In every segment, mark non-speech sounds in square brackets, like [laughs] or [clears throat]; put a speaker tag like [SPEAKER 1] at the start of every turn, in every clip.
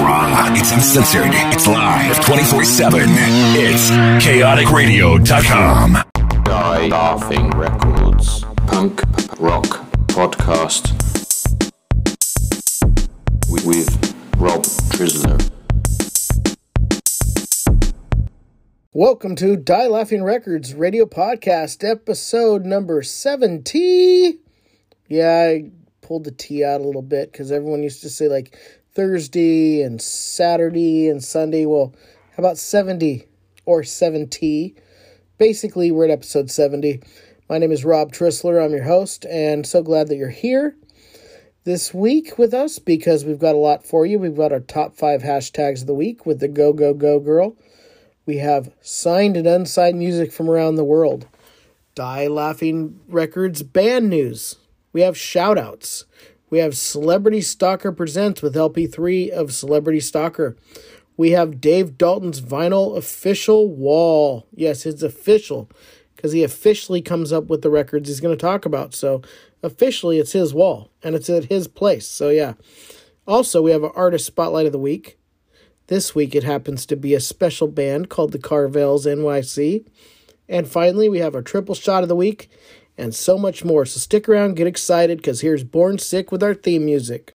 [SPEAKER 1] raw. It's uncensored. It's live 24 7. It's chaoticradio.com.
[SPEAKER 2] Die Laughing Records Punk Rock Podcast with, with Rob Trisler.
[SPEAKER 3] Welcome to Die Laughing Records radio podcast, episode number 70. Yeah, I pulled the T out a little bit because everyone used to say like Thursday and Saturday and Sunday. Well, how about 70 or 70? Basically, we're at episode 70. My name is Rob Trisler. I'm your host, and so glad that you're here this week with us because we've got a lot for you. We've got our top five hashtags of the week with the Go Go Go Girl. We have signed and unsigned music from around the world. Die Laughing Records band news. We have shout outs. We have Celebrity Stalker Presents with LP3 of Celebrity Stalker. We have Dave Dalton's vinyl official wall. Yes, it's official because he officially comes up with the records he's going to talk about. So officially, it's his wall and it's at his place. So yeah. Also, we have an artist spotlight of the week. This week, it happens to be a special band called the Carvels NYC. And finally, we have our triple shot of the week and so much more. So stick around, get excited, because here's Born Sick with our theme music.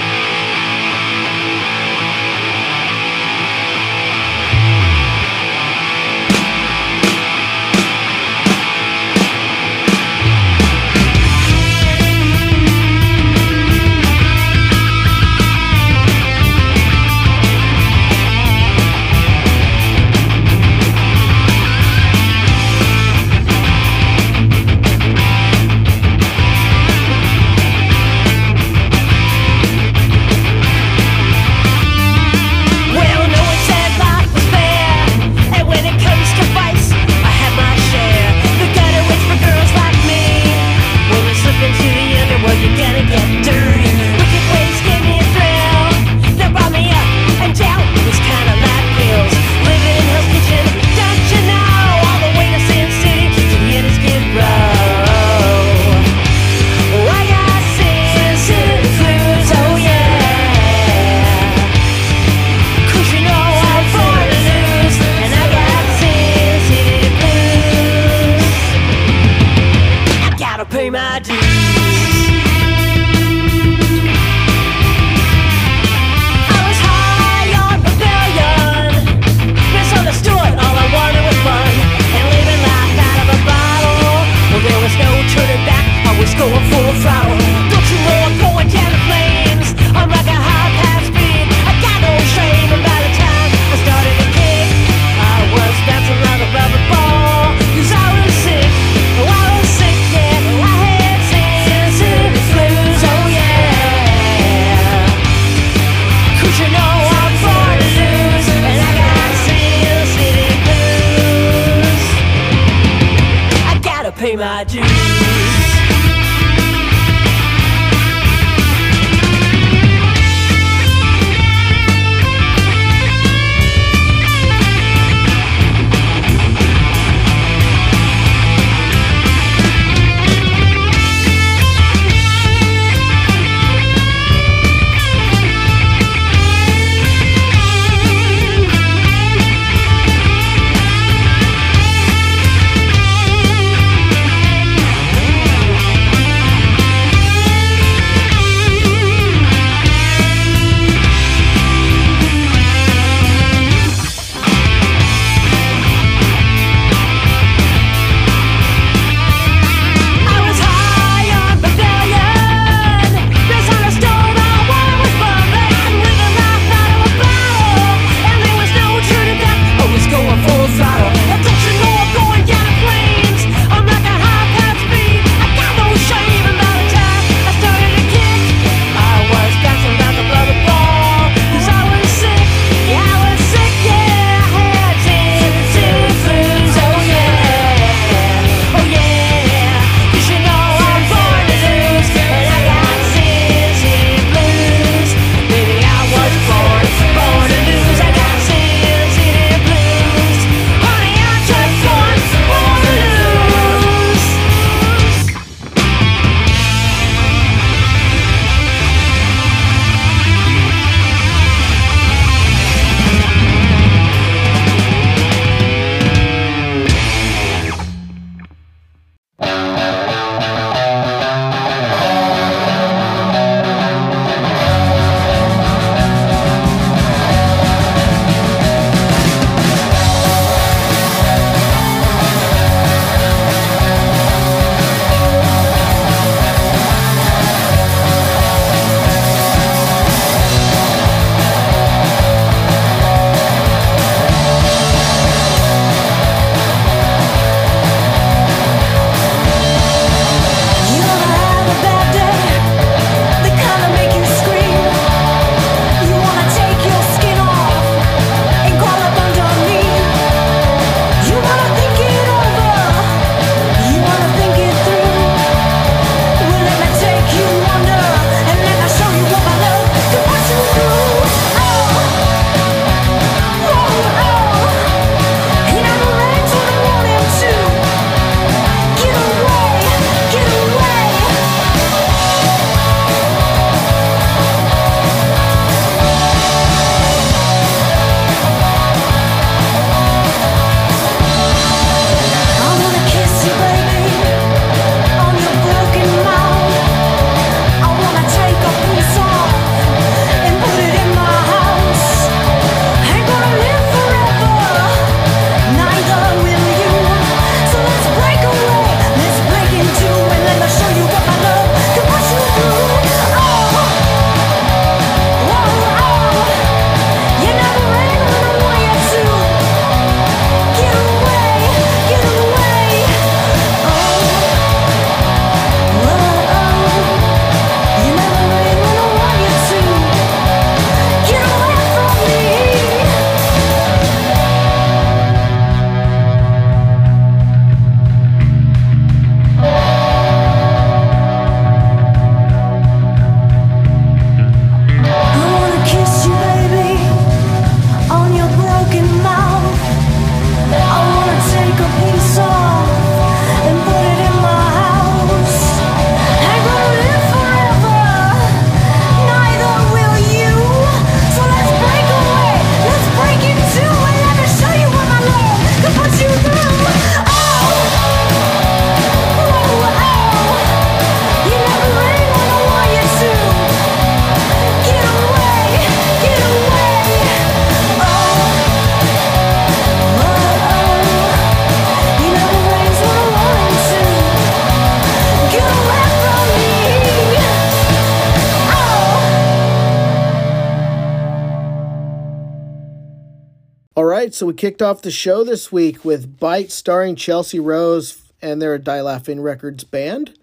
[SPEAKER 3] So we kicked off the show this week with Bite starring Chelsea Rose, and they're Die Laughing Records band.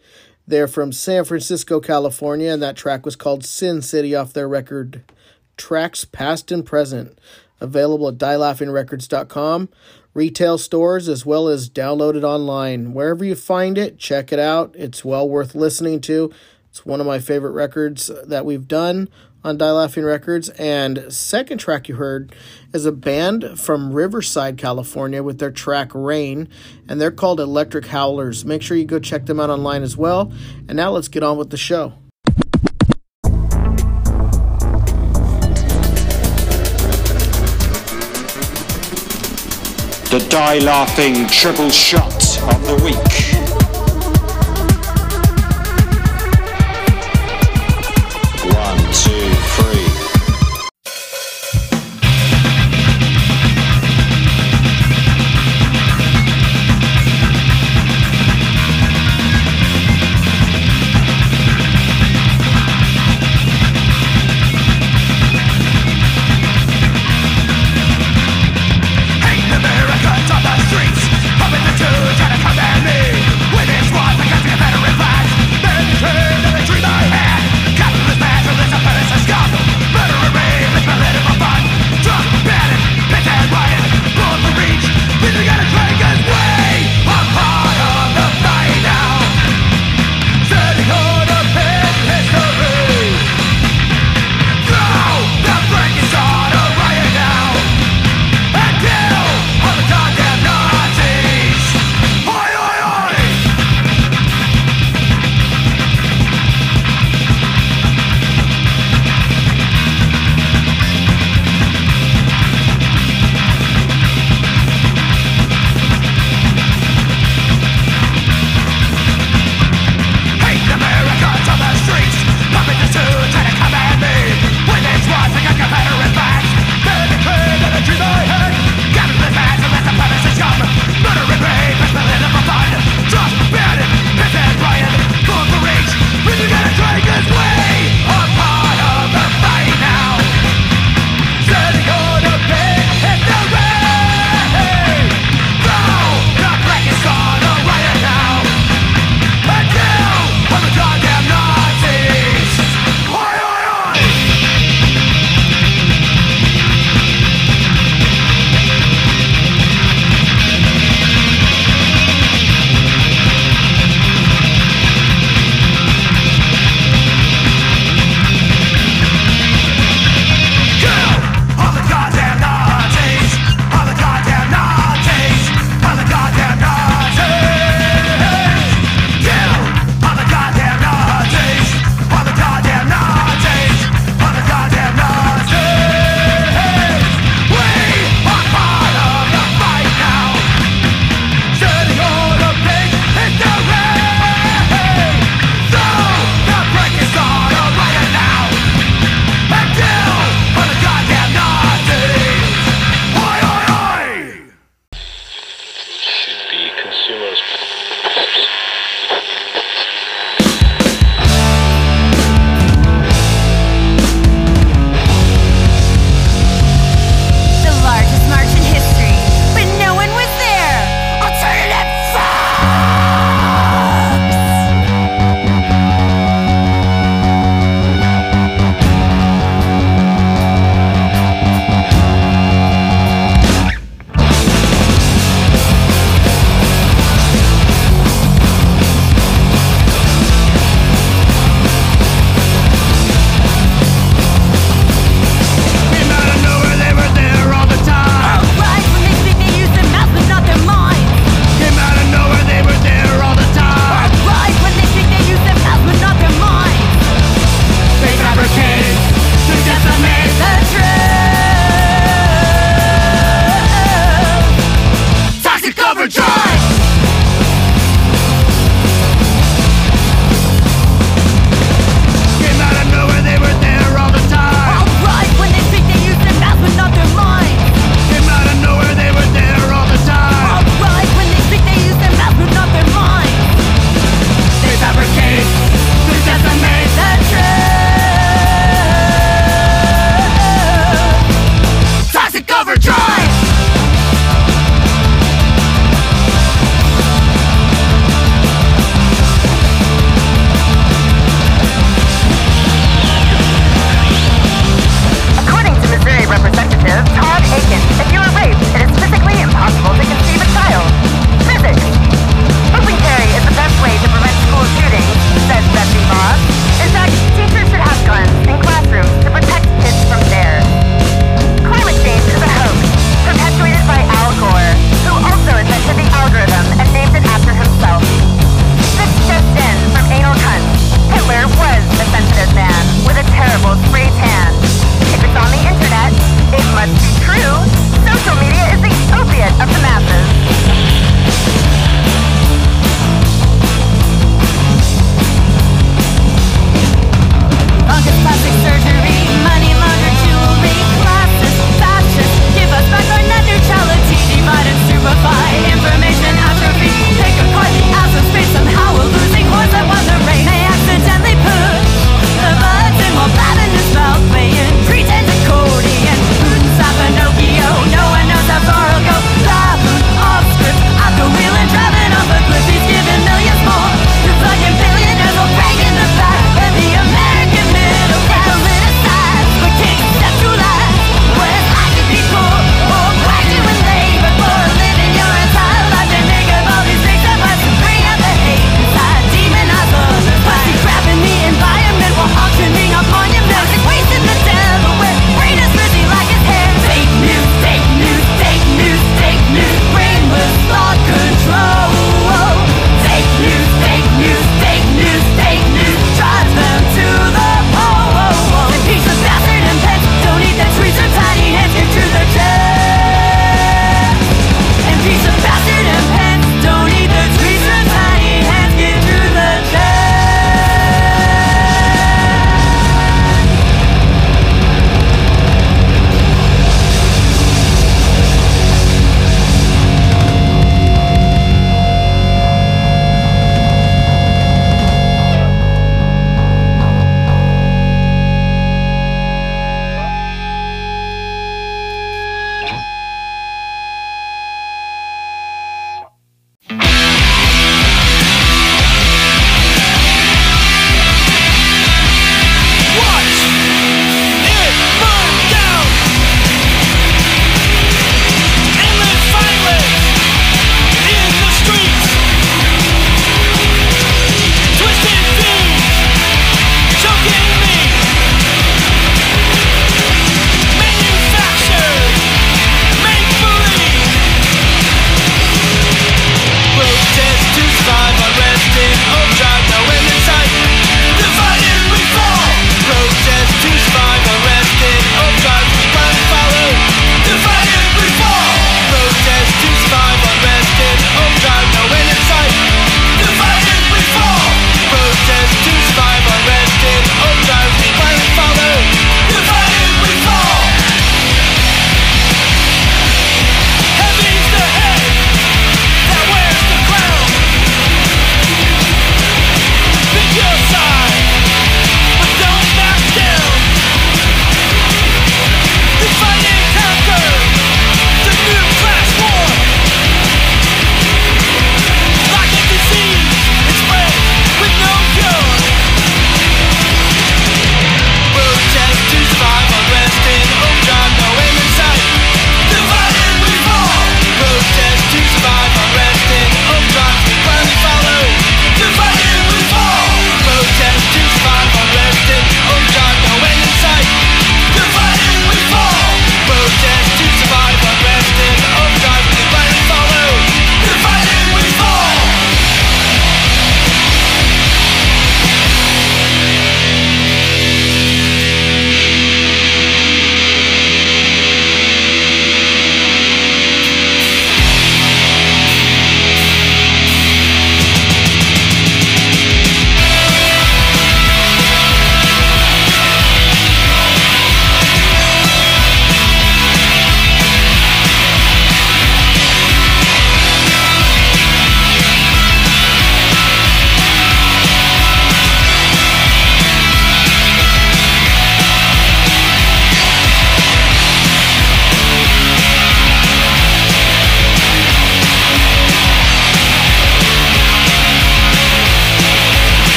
[SPEAKER 3] They're from San Francisco, California, and that track was called Sin City off their record Tracks Past and Present. Available at dielaughingrecords.com, retail stores, as well as downloaded online. Wherever you find it, check it out. It's well worth listening to. It's one of my favorite records that we've done on Die Laughing Records. And second track you heard is a band from Riverside, California, with their track Rain, and they're called Electric Howlers. Make sure you go check them out online as well. And now let's get on with the show.
[SPEAKER 2] The Die Laughing Triple Shot of the Week.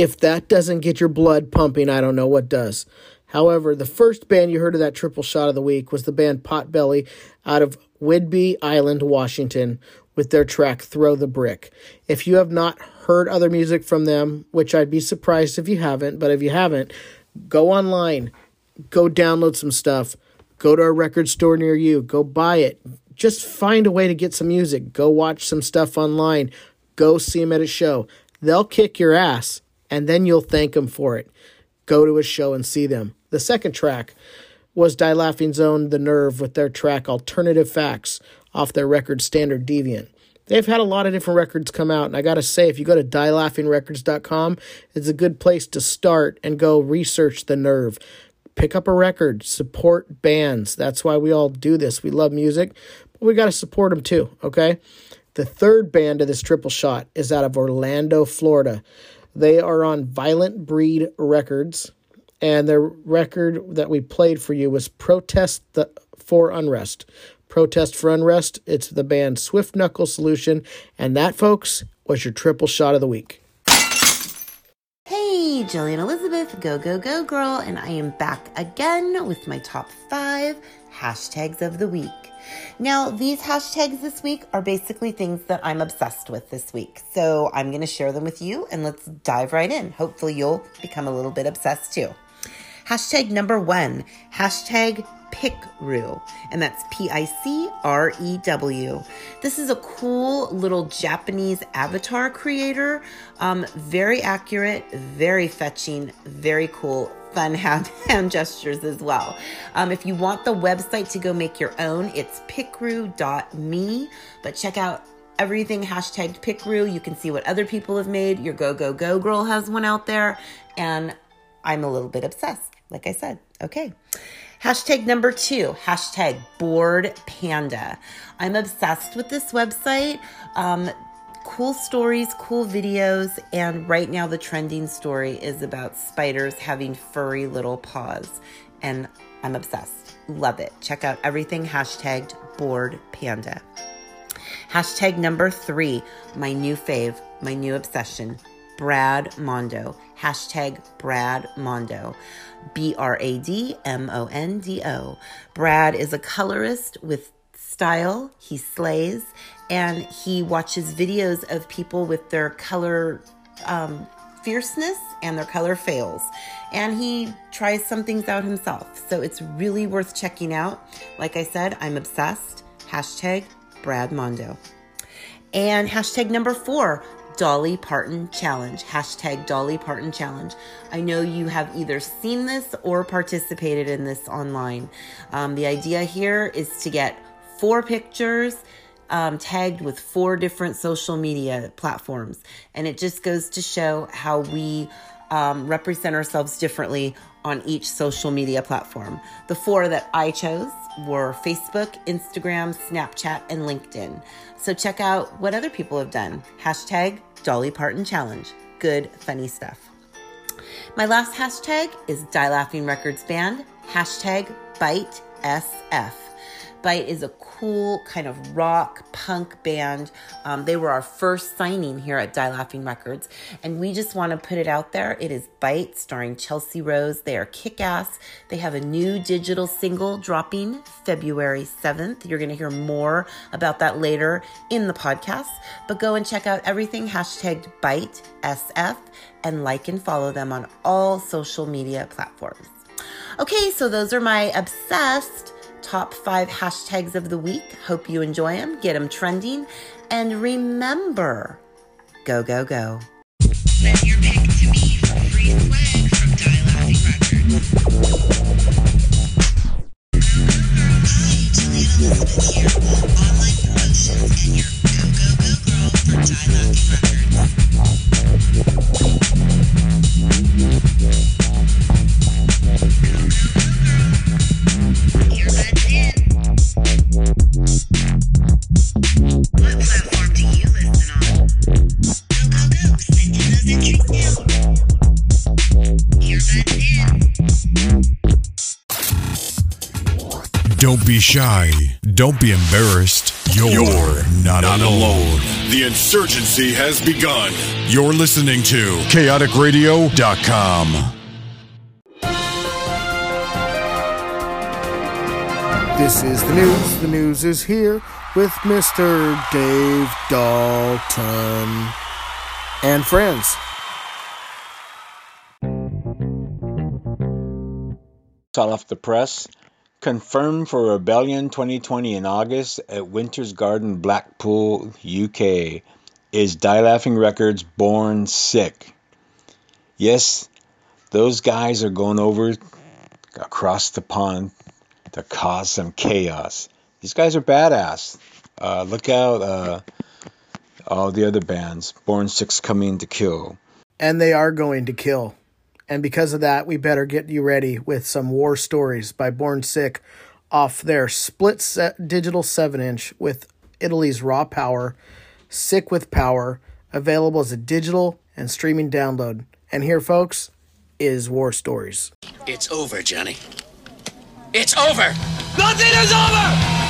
[SPEAKER 3] If that doesn't get your blood pumping, I don't know what does. However, the first band you heard of that triple shot of the week was the band Potbelly out of Whidbey Island, Washington, with their track Throw the Brick. If you have not heard other music from them, which I'd be surprised if you haven't, but if you haven't, go online, go download some stuff, go to a record store near you, go buy it. Just find a way to get some music. Go watch some stuff online. Go see them at a show. They'll kick your ass, and then you'll thank them for it. Go to a show and see them. The second track was Die Laughing Zone The Nerve with their track Alternative Facts off their record Standard Deviant. They've had a lot of different records come out, and I gotta say, if you go to dielaughingrecords.com, it's a good place to start and go research The Nerve. Pick up a record, support bands. That's why we all do this. We love music, but we gotta support them too, okay? The third band of this triple shot is out of Orlando, Florida. They are on Violent Breed Records, and their record that we played for you was Protest the, for Unrest. Protest for Unrest. It's the band Swift Knuckle Solution, and that, folks, was your triple shot of the week.
[SPEAKER 4] Hey, Jillian Elizabeth, go, go, go, girl, and I am back again with my top five hashtags of the week. Now, these hashtags this week are basically things that I'm obsessed with this week. So I'm going to share them with you and let's dive right in. Hopefully, you'll become a little bit obsessed too. Hashtag number one, hashtag Picrew, and that's P I C R E W. This is a cool little Japanese avatar creator. Um, very accurate, very fetching, very cool. Fun [laughs] hand, gestures as well. Um, if you want the website to go make your own, it's picrew.me. But check out everything hashtagged Picrew. You can see what other people have made. Your Go Go Go Girl has one out there. And I'm a little bit obsessed, like I said. Okay. Hashtag number two, hashtag bored panda. I'm obsessed with this website. Um, cool stories, cool videos, and right now the trending story is about spiders having furry little paws. And I'm obsessed. Love it. Check out everything hashtagged bored panda. Hashtag number three, my new fave, my new obsession, Brad Mondo. Hashtag Brad Mondo. B R A D M O N D O. Brad is a colorist with style. He slays and he watches videos of people with their color um, fierceness and their color fails. And he tries some things out himself. So it's really worth checking out. Like I said, I'm obsessed. Hashtag Brad Mondo. And hashtag number four, Dolly Parton Challenge. Hashtag Dolly Parton Challenge. I know you have either seen this or participated in this online. Um, the idea here is to get four pictures um, tagged with four different social media platforms. And it just goes to show how we um, represent ourselves differently on each social media platform. The four that I chose were Facebook, Instagram, Snapchat, and LinkedIn. So check out what other people have done. Hashtag Dolly Parton Challenge. Good, funny stuff. My last hashtag is Die Laughing Records Band. Hashtag Bite SF. Bite is a cool kind of rock punk band. Um, they were our first signing here at Die Laughing Records, and we just want to put it out there. It is Bite, starring Chelsea Rose. They are kick ass. They have a new digital single dropping February 7th. You're going to hear more about that later in the podcast, but go and check out everything hashtagged Bite SF and like and follow them on all social media platforms. Okay, so those are my obsessed top five hashtags of the week. Hope you enjoy them, get them trending, and remember go, go, go.
[SPEAKER 5] Send your pic to me for free swag from Die Laughing Records. Hi, Juliana Elizabeth here. Online promotions and your go, go, go girl for Die Laughing Records. Earbuds
[SPEAKER 1] Don't be shy.
[SPEAKER 6] Don't be embarrassed. You're, not, alone.
[SPEAKER 1] The insurgency has begun.
[SPEAKER 6] You're listening to chaoticradio.com.
[SPEAKER 3] This is the news. The news is here with Mr. Dave Dalton and friends.
[SPEAKER 7] Hot off the press. Confirmed for Rebellion 2020 in August at Winter's Garden, Blackpool, UK. Is Die Laughing Records born sick? Yes, those guys are going over across the pond to cause some chaos. These guys are badass. Uh, look out, uh, all the other bands. Born Sick's coming to kill.
[SPEAKER 3] And they are going to kill. And because of that, we better get you ready with some war stories by Born Sick off their split set digital 7 inch with Italy's Raw Power, Sick with Power, available as a digital and streaming download. And here, folks, is War Stories.
[SPEAKER 8] It's over, Johnny. It's over! Nothing is over!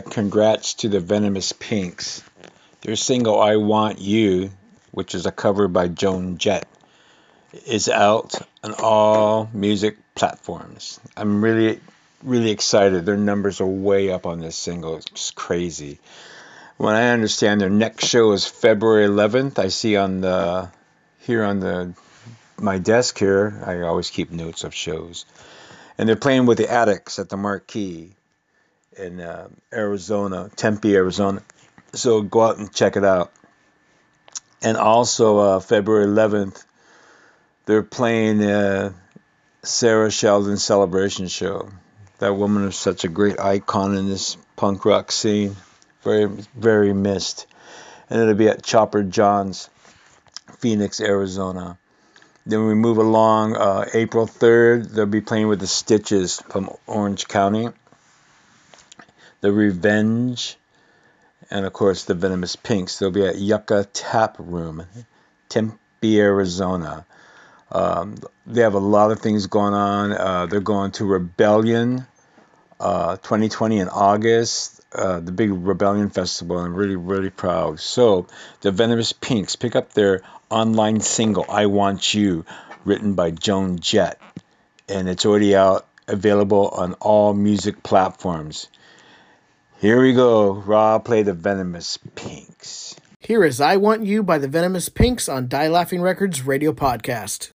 [SPEAKER 7] Congrats to the Venomous Pinks. Their single I Want You, which is a cover by Joan Jett, is out on all music platforms. I'm really, really excited. Their numbers are way up on this single. It's crazy. When I understand their next show is February 11th, I see on the here on the my desk here. I always keep notes of shows, and they're playing with the Addicts at the Marquee in uh, Arizona, Tempe, Arizona. So go out and check it out. And also uh, February 11th, they're playing uh, Sarah Sheldon Celebration Show. That woman is such a great icon in this punk rock scene. Very, very missed. And it'll be at Chopper John's, Phoenix, Arizona. Then we move along. Uh, April 3rd, they'll be playing with the Stitches from Orange County. The Revenge, and of course the Venomous Pinks. They'll be at Yucca Tap Room, Tempe, Arizona. Um, they have a lot of things going on. Uh, they're going to Rebellion uh, 2020 in August, uh, the big Rebellion Festival. I'm really, really proud. So, the Venomous Pinks pick up their online single, I Want You, written by Joan Jett. And it's already out, available on all music platforms. Here we go. Raw play the Venomous Pinks.
[SPEAKER 3] Here is I Want You by the Venomous Pinks on Die Laughing Records radio podcast.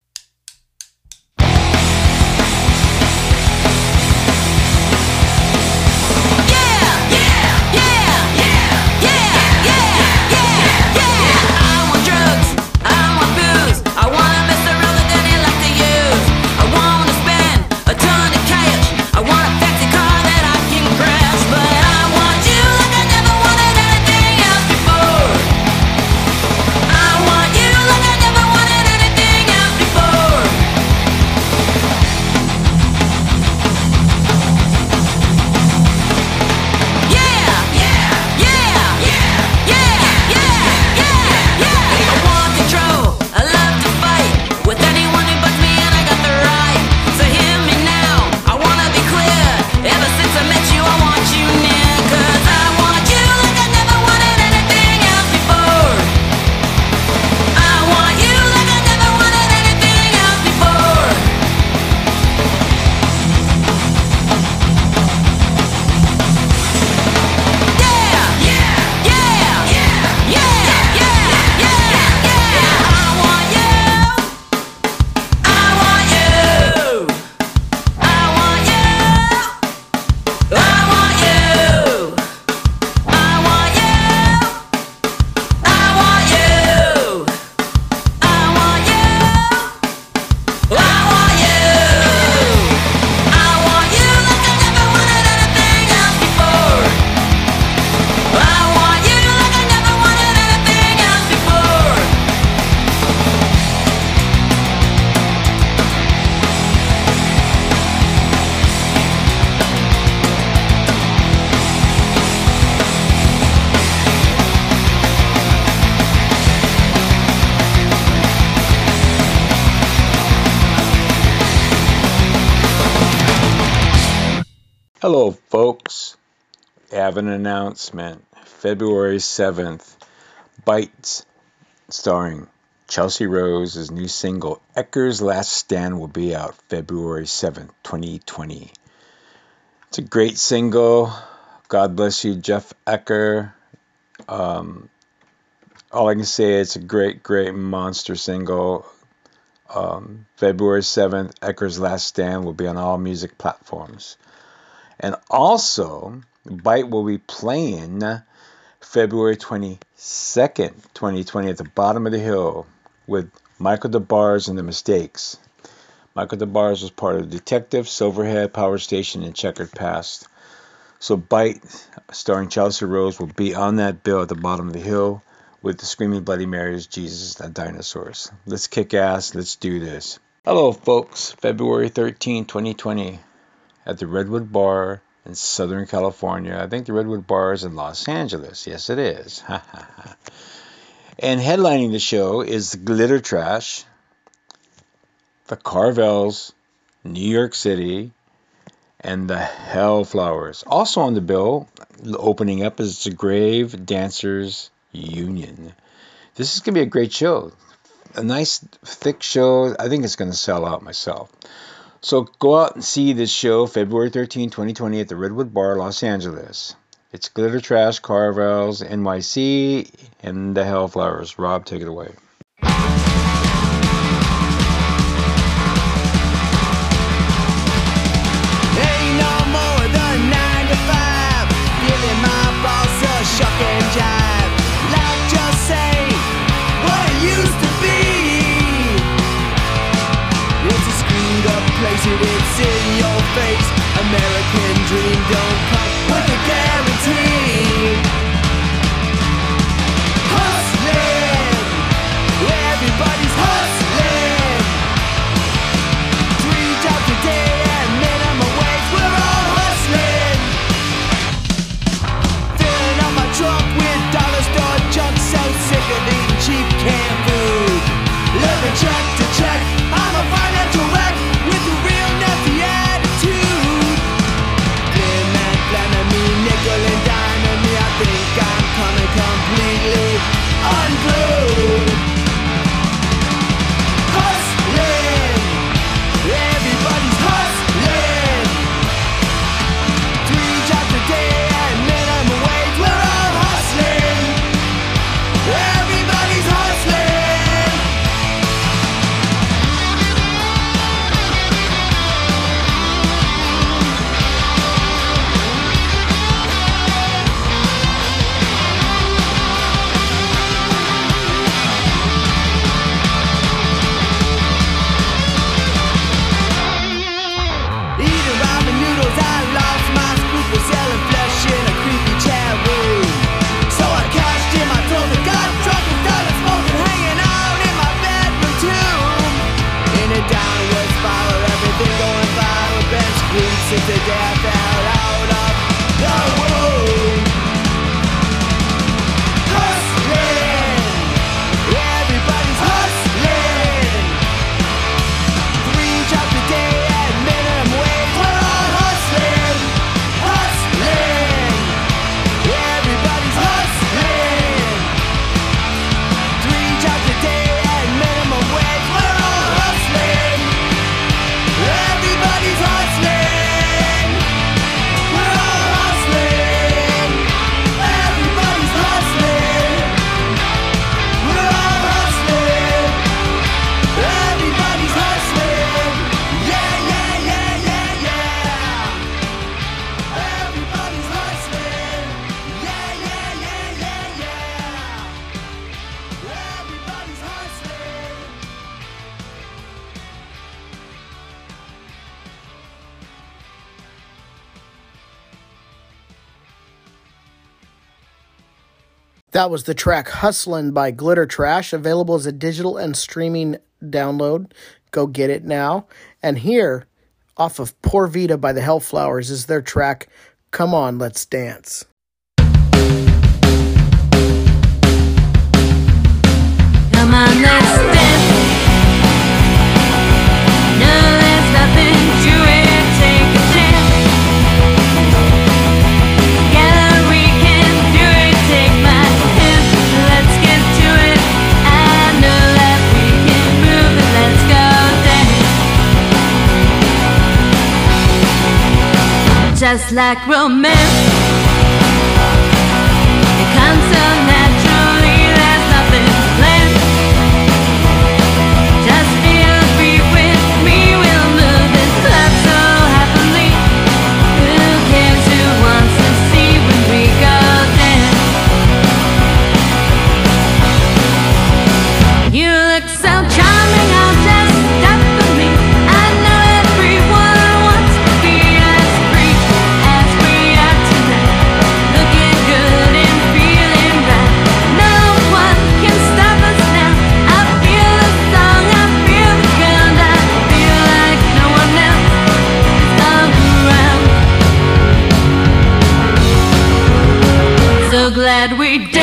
[SPEAKER 7] Have an announcement. February 7th, Bites, starring Chelsea Rose's new single, Ecker's Last Stand, will be out February 7th, 2020. It's a great single. God bless you, Jeff Ecker. Um, all I can say is it's a great, great monster single. Um, February 7th, Ecker's Last Stand will be on all music platforms. And also, Bite will be playing February 22nd, 2020, at the bottom of the hill with Michael Des Barres and the Mistakes. Michael Des Barres was part of Detective, Silverhead, Power Station, and Checkered Past. So Bite, starring Chelsea Rose, will be on that bill at the bottom of the hill with the Screaming Bloody Marys, Jesus, and Dinosaurs. Let's kick ass. Let's do this. Hello, folks. February 13, 2020, at the Redwood Bar in Southern California. I think the Redwood Bar is in Los Angeles. Yes, it is. [laughs] and headlining the show is Glitter Trash, the Carvels, New York City, and the Hellflowers. Also on the bill, opening up is the Grave Dancers Union. This is going to be a great show. A nice, thick show. I think it's going to sell out myself. So go out and see this show February 13, 2020 at the Redwood Bar, Los Angeles. It's Glitter Trash, Carvels, NYC, and the Hellflowers. Rob, take it away.
[SPEAKER 9] Ain't no place it's in your face. American dream don't
[SPEAKER 3] That was the track Hustlin' by Glitter Trash, available as a digital and streaming download. Go get it now. And here, off of Poor Vita by the Hellflowers, is their track Come On, Let's Dance.
[SPEAKER 10] Come on, let's dance. just like romance.
[SPEAKER 11] said we'd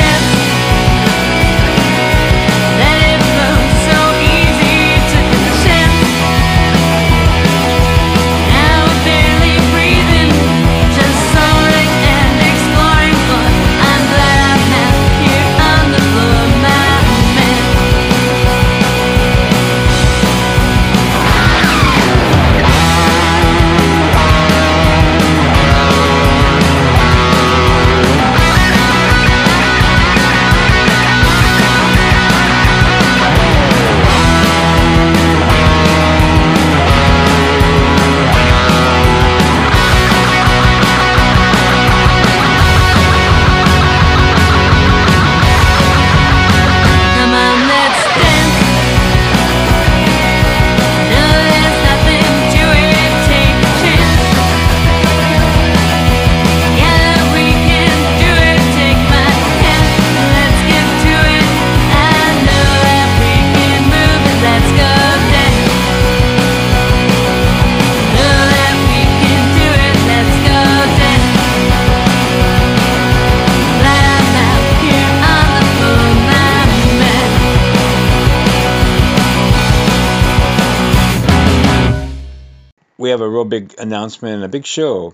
[SPEAKER 11] announcement and a big show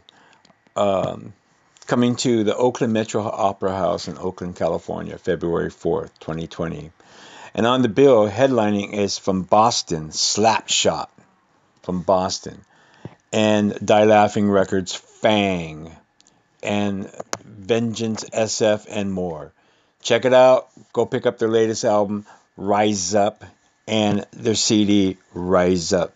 [SPEAKER 11] um, coming to the Oakland Metro Opera House in Oakland, California, February 4th, 2020. And on the bill, headlining is from Boston, Slapshot from Boston, and Die Laughing Records, Fang, and Vengeance SF, and more. Check it out. Go pick up their latest album, Rise Up, and their CD, Rise Up.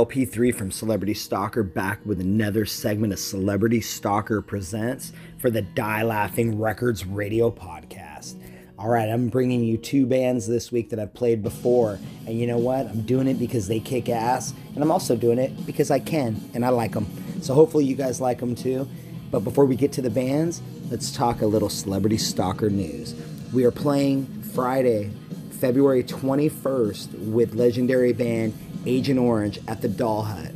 [SPEAKER 12] LP3 from Celebrity Stalker back with another segment of Celebrity Stalker Presents for the Die Laughing Records radio podcast. All right, I'm bringing you two bands this week that I've played before. And you know what? I'm doing it because they kick ass. And I'm also doing it because I can and I like them. So hopefully you guys like them too. But before we get to the bands, let's talk a little Celebrity Stalker news. We are playing Friday, February 21st with legendary band Agent Orange at the Doll Hut.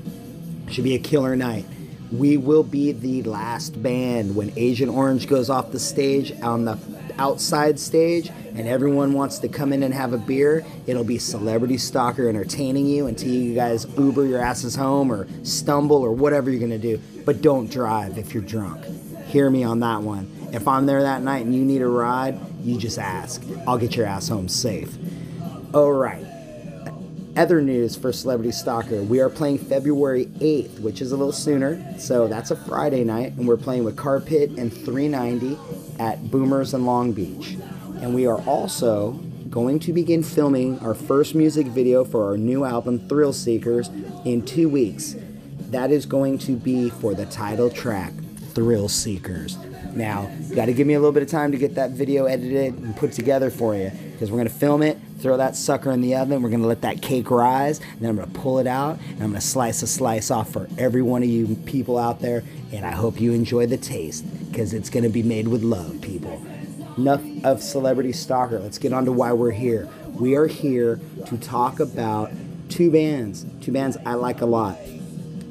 [SPEAKER 12] Should be a killer night. We will be the last band when Agent Orange goes off the stage on the outside stage and everyone wants to come in and have a beer. It'll be Celebrity Stalker entertaining you until you guys Uber your asses home or stumble or whatever you're gonna do. But don't drive if you're drunk. Hear me on that one. If I'm there that night and you need a ride, you just ask. I'll get your ass home safe. All right. Other news for Celebrity Stalker. We are playing February 8th, which is a little sooner. So that's a Friday night. And we're playing with Carpet and 390 at Boomers in Long Beach. And we are also going to begin filming our first music video for our new album, Thrill Seekers, in two weeks. That is going to be for the title track, Thrill Seekers. Now, you got to give me a little bit of time to get that video edited and put together for you because we're to film it, throw that sucker in the oven, we're to let that cake rise, and then I'm to pull it out and I'm to slice a slice off for every one of you people out there. And I hope you enjoy the taste because it's to be made with love, people. Enough of Celebrity Stalker. Let's get on to why we're here. We are here to talk about two bands, two bands I like a lot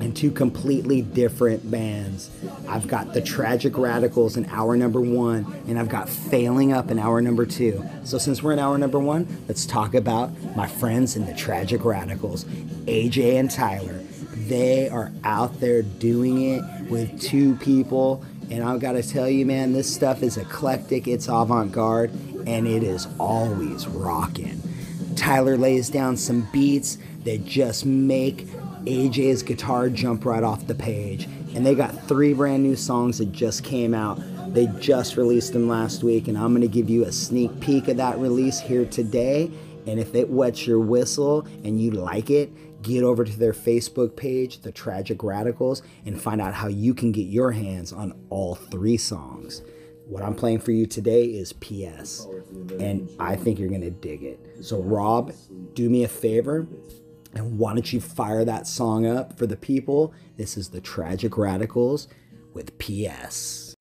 [SPEAKER 12] and two completely different bands. I've got the Tragic Radicals in hour number one, and I've got Failing Up in hour number two. So, since we're in hour number one, let's talk about my friends in the Tragic Radicals, AJ and Tyler. They are out there doing it with two people, and I've got to tell you, man, this stuff is eclectic, it's avant garde, and it is always rocking. Tyler lays down some beats that just make AJ's guitar jump right off the page. And they got three brand new songs that just came out. They just released them last week, and I'm going to give you a sneak peek of that release here today. And if it wets your whistle and you like it, get over to their Facebook page, The Tragic Radicals, and find out how you can get your hands on all three songs. What I'm playing for you today is PS, and I think you're going to dig it. So, Rob, do me a favor and why don't you fire that song up for the people? This is the Tragic Radicals with PS.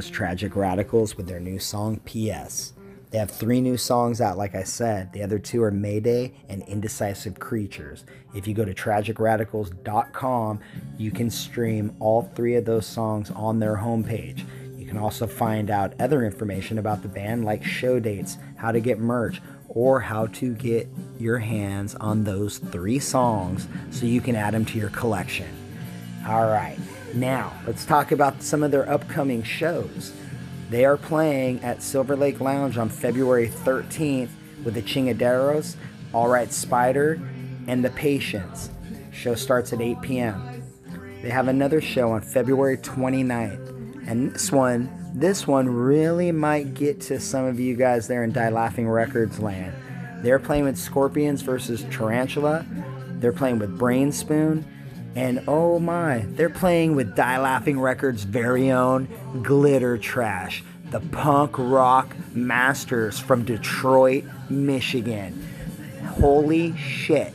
[SPEAKER 12] Was Tragic Radicals with their new song PS. They have three new songs out, like I said. The other two are Mayday and Indecisive Creatures. If you go to tragicradicals.com, you can stream all three of those songs on their homepage. You can also find out other information about the band, like show dates, how to get merch, or how to get your hands on those three songs so you can add them to your collection. All right, now let's talk about some of their upcoming shows. They are playing at Silver Lake Lounge on February 13th with the Chingaderos, All Right Spider, and The Patients. Show starts at 8 p.m. They have another show on February 29th, and this one, this one really might get to some of you guys there in Die Laughing Records land. They're playing with Scorpions versus Tarantula. They're playing with Brain Spoon. And oh my, they're playing with Die Laughing Records' very own Glitter Trash, the punk rock masters from Detroit, Michigan. Holy shit.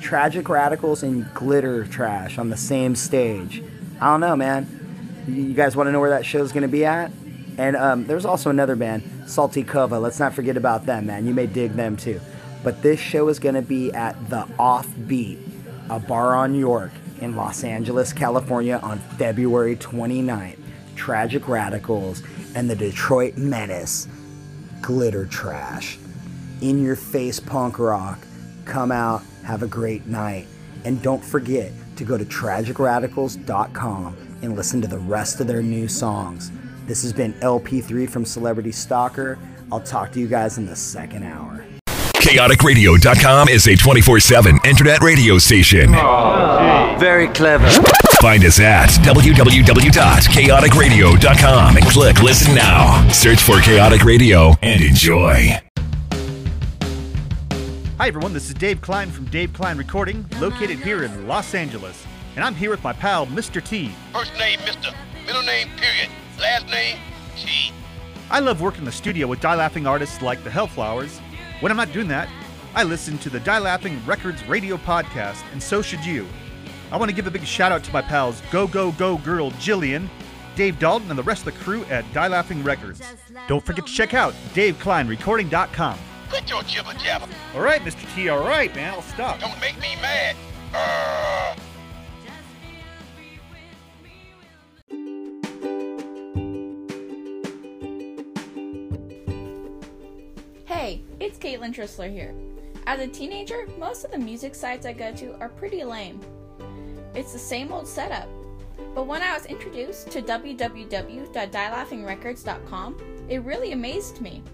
[SPEAKER 12] Tragic Radicals and Glitter Trash on the same stage. I don't know, man. You guys want to know where that show's going to be at? And um, there's also another band, Salty Cova. Let's not forget about them, man. You may dig them too. But this show is going to be at the Offbeat, a bar on York in Los Angeles, California on February 29th. Tragic Radicals and the Detroit Menace, Glitter Trash. In your face punk rock. Come out, have a great night. And don't forget to go to tragicradicals.com and listen to the rest of their new songs. This has been LP3 from Celebrity Stalker. I'll talk to you guys in the second hour.
[SPEAKER 1] ChaoticRadio.com is a 24 7 internet radio station.
[SPEAKER 13] Oh, Very clever.
[SPEAKER 1] Find us at www.chaoticradio.com and click listen now. Search for Chaotic Radio and enjoy.
[SPEAKER 14] Hi, everyone. This is Dave Klein from Dave Klein Recording, located here in Los Angeles. And I'm here with my pal, Mr. T.
[SPEAKER 15] First name, Mr. Middle name, period. Last name, T.
[SPEAKER 14] I love working in the studio with die laughing artists like the Hellflowers. When I'm not doing that, I listen to the Die Laughing Records radio podcast, and so should you. I want to give a big shout out to my pals Go Go Go Girl Jillian, Dave Dalton, and the rest of the crew at Die Laughing Records. Don't forget to check out DaveKleinRecording.com.
[SPEAKER 15] Quit your jibber jabber.
[SPEAKER 14] All right, Mr. T, all right, man, I'll stop.
[SPEAKER 15] Don't make me mad. Uh,
[SPEAKER 16] it's Caitlin Trissler here. As a teenager, most of the music sites I go to are pretty lame. It's the same old setup. But when I was introduced to www.dielaughingrecords.com, it really amazed me.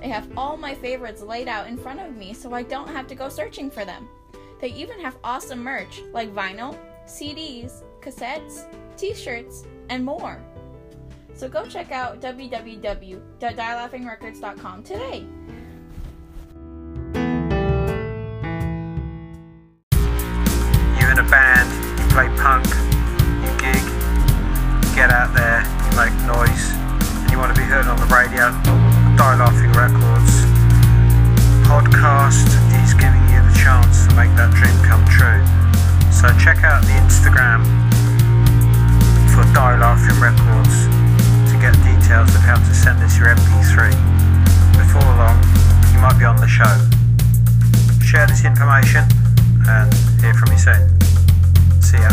[SPEAKER 16] They have all my favorites laid out in front of me so I don't have to go searching for them. They even have awesome merch like vinyl, CDs, cassettes, t shirts, and more. So go check out www.dielaughingrecords.com today.
[SPEAKER 17] Band, you play punk, you gig, you get out there, you make noise, and you want to be heard on the radio. Die Laughing Records podcast is giving you the chance to make that dream come true. So check out the Instagram for Die Laughing Records to get details of how to send us your MP3. Before long, you might be on the show. Share this information and hear from you soon. See ya.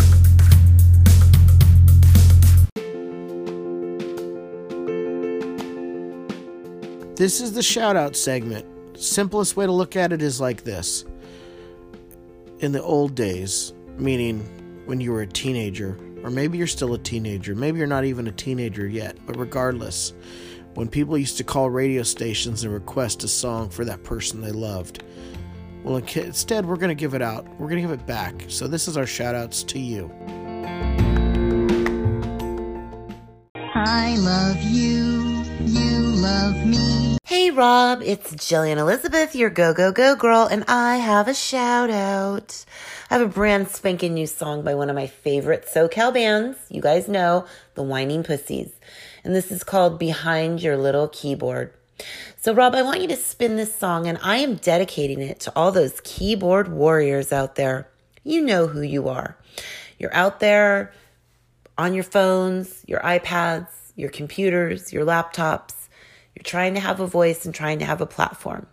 [SPEAKER 3] This is the shout out segment. Simplest way to look at it is like this. In the old days, meaning when you were a teenager, or maybe you're still a teenager, maybe you're not even a teenager yet, but regardless, when people used to call radio stations and request a song for that person they loved, well, instead, we're going to give it out. We're going to give it back. So, this is our shout outs to you.
[SPEAKER 18] I love you, you love me.
[SPEAKER 4] Hey Rob, it's Jillian Elizabeth, your go go go girl, and I have a shout out. I have a brand spanking new song by one of my favorite SoCal bands. You guys know, the Whining Pussies. And this is called Behind Your Little Keyboard. So, Rob, I want you to spin this song, and I am dedicating it to all those keyboard warriors out there. You know who you are. You're out there on your phones, your iPads,
[SPEAKER 9] your computers, your laptops. You're trying to have a voice and trying to have a platform.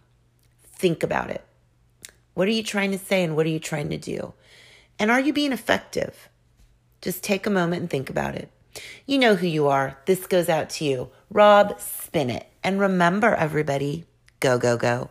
[SPEAKER 9] Think about it. What are you trying to say and what are you trying to do? And are you being effective? Just take a moment and think about it. You know who you are. This goes out to you. Rob, spin it. And remember, everybody, go, go, go.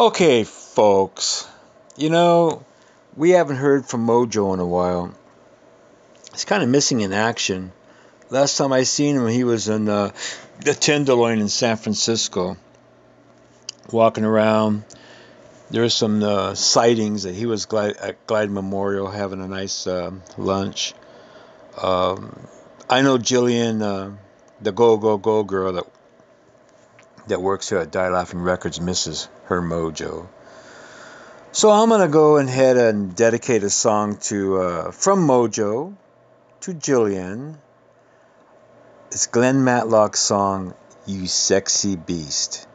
[SPEAKER 19] Okay, folks. You know, we haven't heard from Mojo in a while. He's kind of missing in action. Last time I seen him, he was in the Tenderloin in San Francisco, walking around. There were some uh, sightings that he was glide, at Glide Memorial having a nice uh, lunch. Um, I know Jillian, uh, the Go Go Go girl that that works here at Die Laughing Records, misses her mojo. So I'm gonna go ahead and dedicate a song to uh, from Mojo to Jillian. It's Glenn Matlock's song "You Sexy Beast."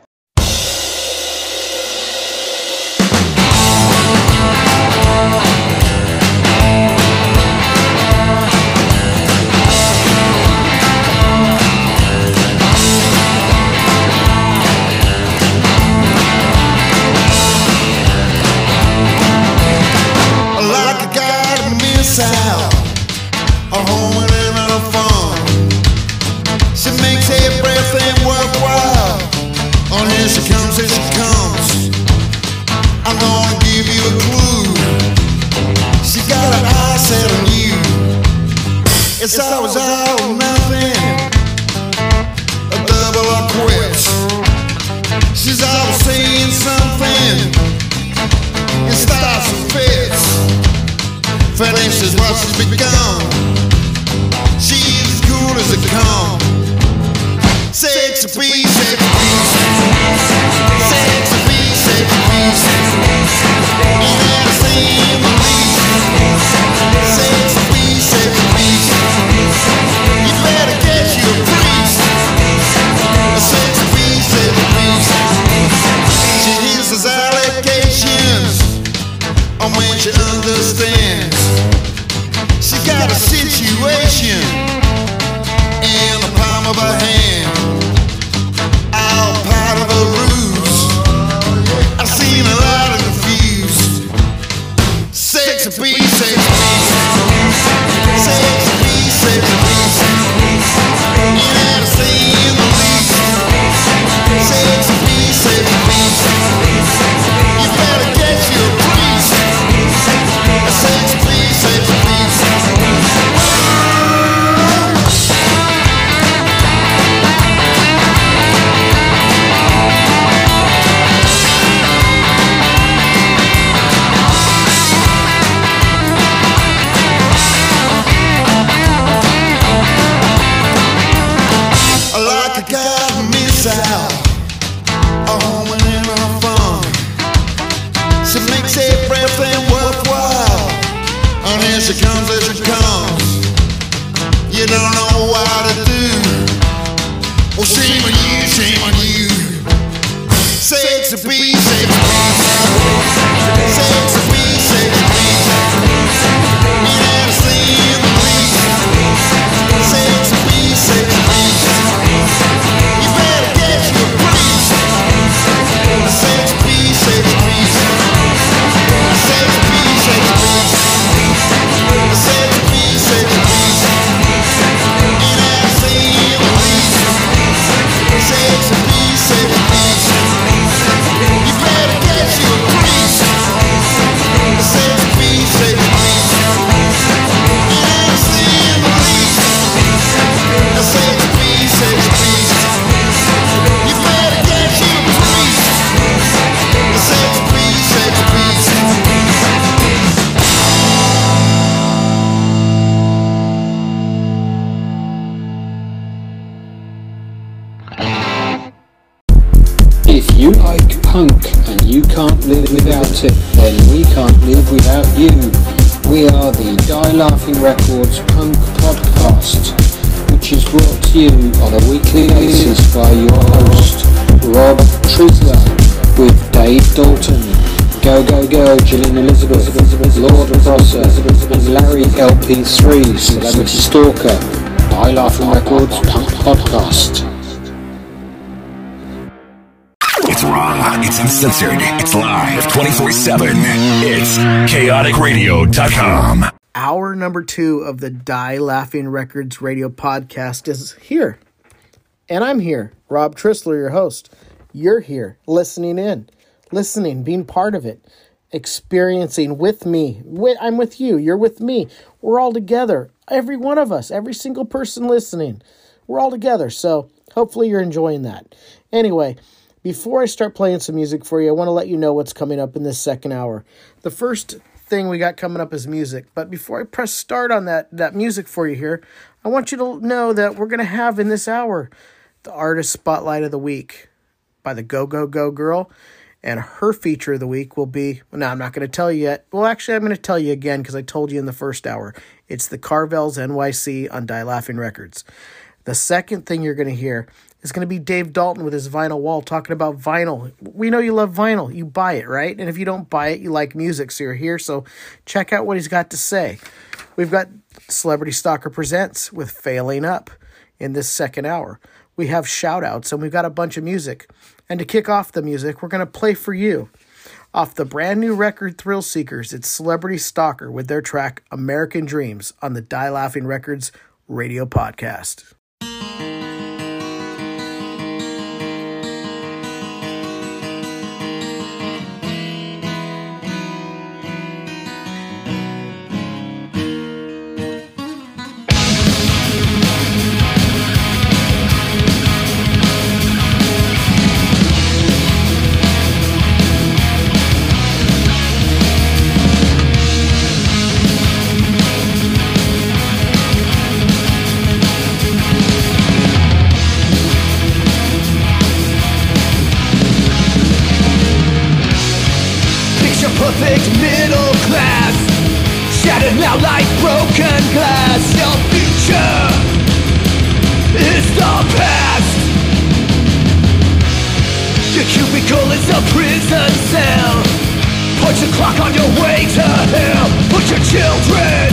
[SPEAKER 20] Punk and you can't live without it, then we can't live without you. We are the Die Laughing Records Punk Podcast, which is brought to you on a weekly basis by your host, Rob Trisler, with Dave Dalton, Go Go Go, Jillian Elizabeth, Lord Prosser, and Larry LP3, Celebrity Stalker. Die Laughing Records Punk Podcast.
[SPEAKER 1] It's uncensored, it's live 24 7. It's chaoticradio.com.
[SPEAKER 3] Hour number two of the Die Laughing Records radio podcast is here. And I'm here, Rob Trissler, your host. You're here, listening in, listening, being part of it, experiencing with me. I'm with you, you're with me. We're all together. Every one of us, every single person listening, we're all together. So hopefully you're enjoying that. Anyway, before I start playing some music for you, I want to let you know what's coming up in this second hour. The first thing we got coming up is music, but before I press start on that that music for you here, I want you to know that we're going to have in this hour the artist spotlight of the week by the Go Go Go Girl, and her feature of the week will be. No, I'm not going to tell you yet. Well, actually, I'm going to tell you again because I told you in the first hour. It's the Carvels NYC on Die Laughing Records. The second thing you're going to hear is going to be Dave Dalton with his vinyl wall talking about vinyl. We know you love vinyl. You buy it, right? And if you don't buy it, you like music, so you're here. So check out what he's got to say. We've got Celebrity Stalker Presents with Failing Up in this second hour. We have shout outs and we've got a bunch of music. And to kick off the music, we're going to play for you. Off the brand new record Thrill Seekers, it's Celebrity Stalker with their track American Dreams on the Die Laughing Records radio podcast.
[SPEAKER 9] like broken glass Your future is the past. Your cubicle is a prison cell. Punch the clock on your way to hell. Put your children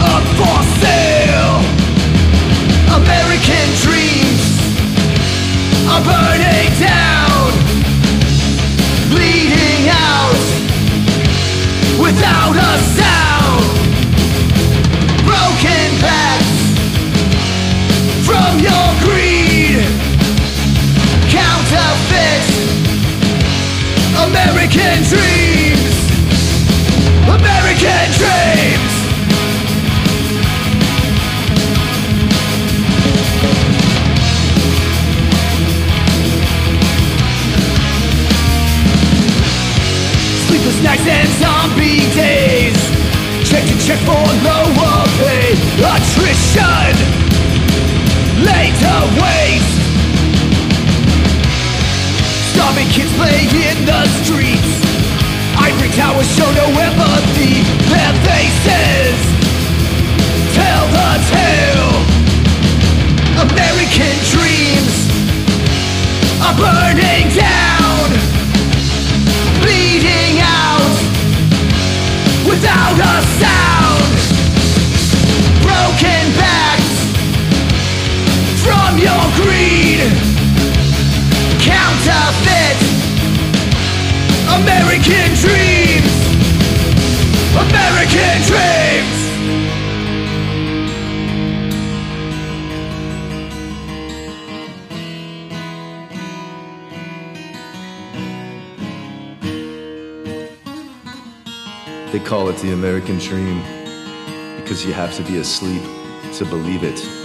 [SPEAKER 9] up for sale. American dreams are burning down Bleeding out without a sound American dreams. American dreams Sleepless nights and zombie days. Check to check for lower pay. Attrition. Later waste. Starving kids play in the streets. Towers show no empathy. Their faces tell the tale. American dreams are burning down, bleeding out without a sound. Broken backs from your greed. Counterfeit American dreams. American dreams.
[SPEAKER 21] They call it the American dream because you have to be asleep to believe it.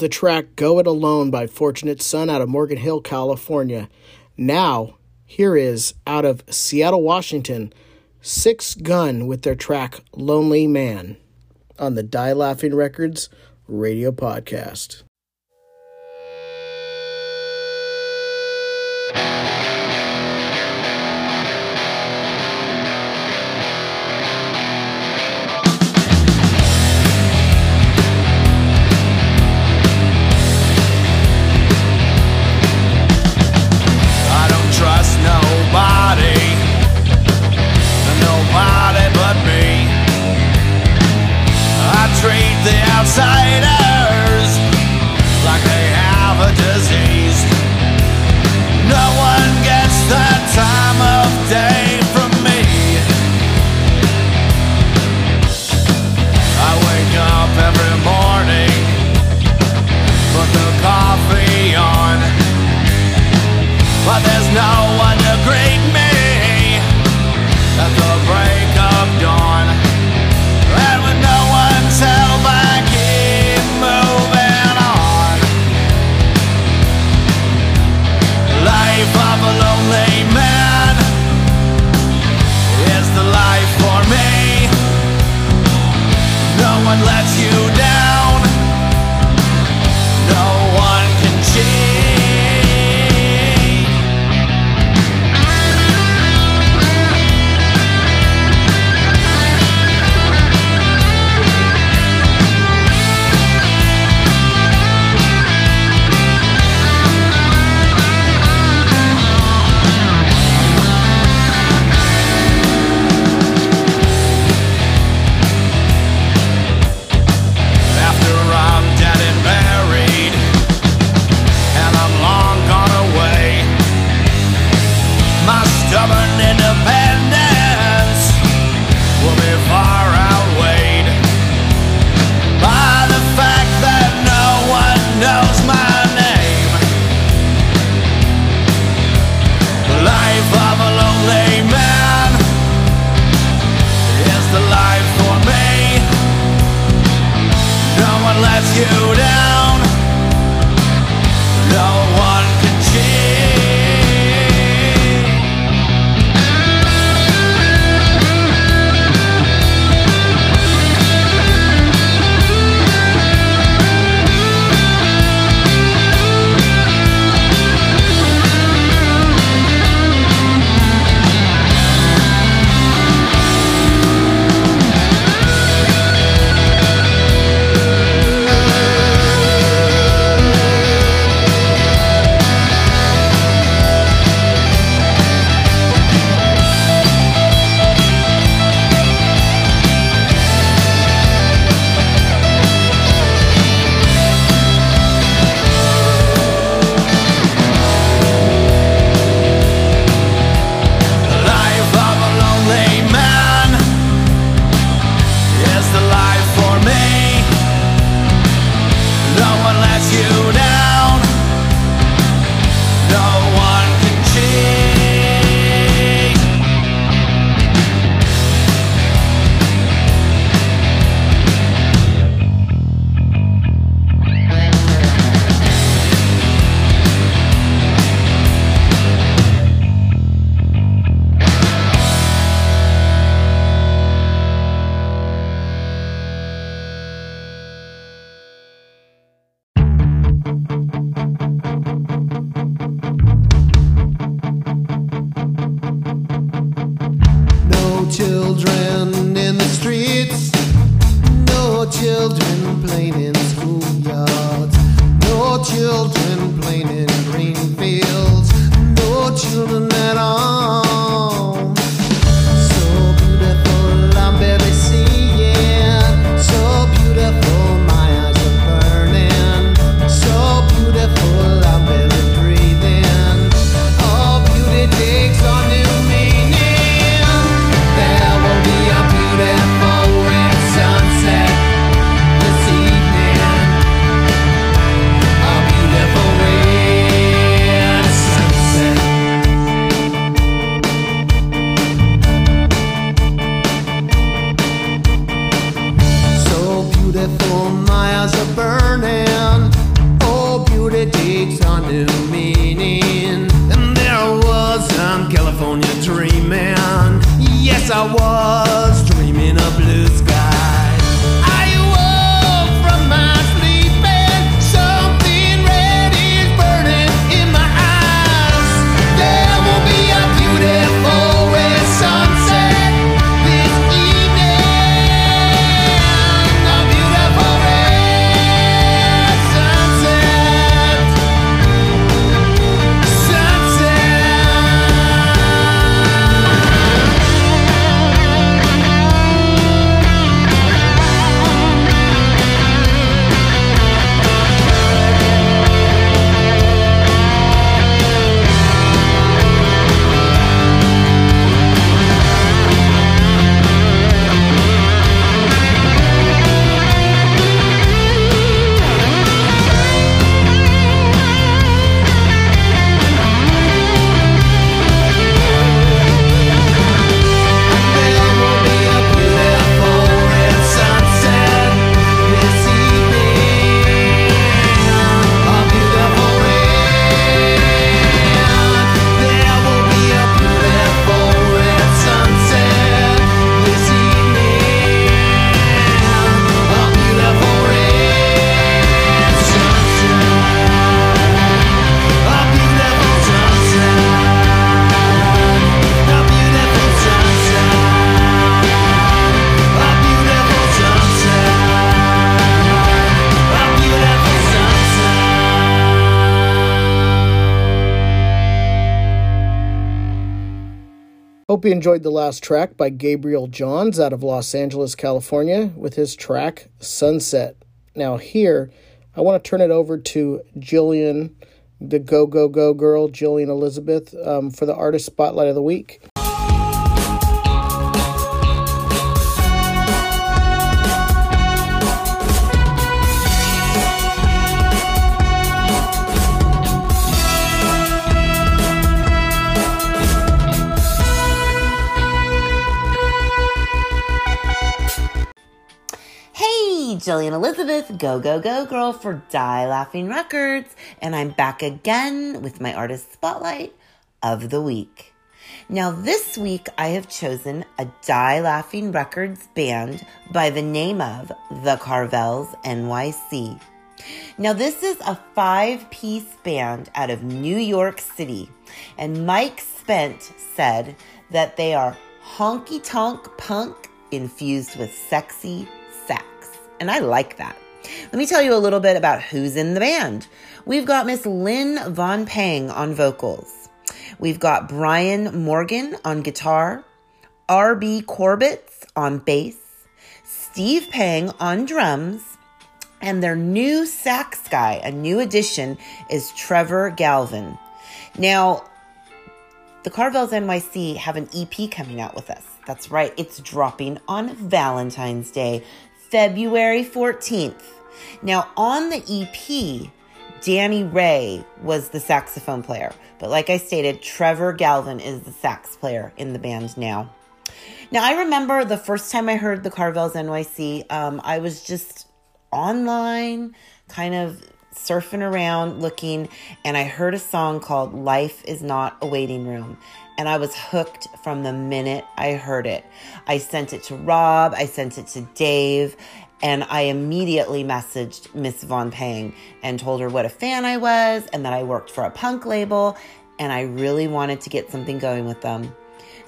[SPEAKER 11] the track Go It Alone by Fortunate Son out of Morgan Hill, California. Now, here is out of Seattle, Washington, Six Gun with their track Lonely Man on the Die Laughing Records radio podcast.
[SPEAKER 3] Enjoyed the last track by Gabriel Johns out of Los Angeles, California, with his track Sunset. Now, here, I want to turn it over to Jillian, the Go Go Go girl, Jillian Elizabeth, um, for the Artist Spotlight of the Week.
[SPEAKER 4] Jillian Elizabeth, go, go, go girl for Die Laughing Records. And I'm back again with my artist spotlight of the week. Now, this week I have chosen a Die Laughing Records band by the name of The Carvels NYC. Now, this is a five piece band out of New York City, and Mike Spent said that they are honky tonk punk infused with sexy. And I like that. Let me tell you a little bit about who's in the band. We've got Miss Lynn Von Pang on vocals. We've got Brian Morgan on guitar, R.B. Corbett on bass, Steve Pang on drums, and their new sax guy, a new addition, is Trevor Galvin. Now, the Carvels NYC have an EP coming out with us. That's right, it's dropping on Valentine's Day, February 14th. Now, on the EP, Danny Ray was the saxophone player, but like I stated, Trevor Galvin is the sax player in the band now. Now, I remember the first time I heard the Carvels NYC, um, I was just online, kind of surfing around looking, and I heard a song called Life is Not a Waiting Room. And I was hooked from the minute I heard it. I sent it to Rob, I sent it to Dave, and I immediately messaged Miss Von Pang and told her what a fan I was and that I worked for a punk label and I really wanted to get something going with them.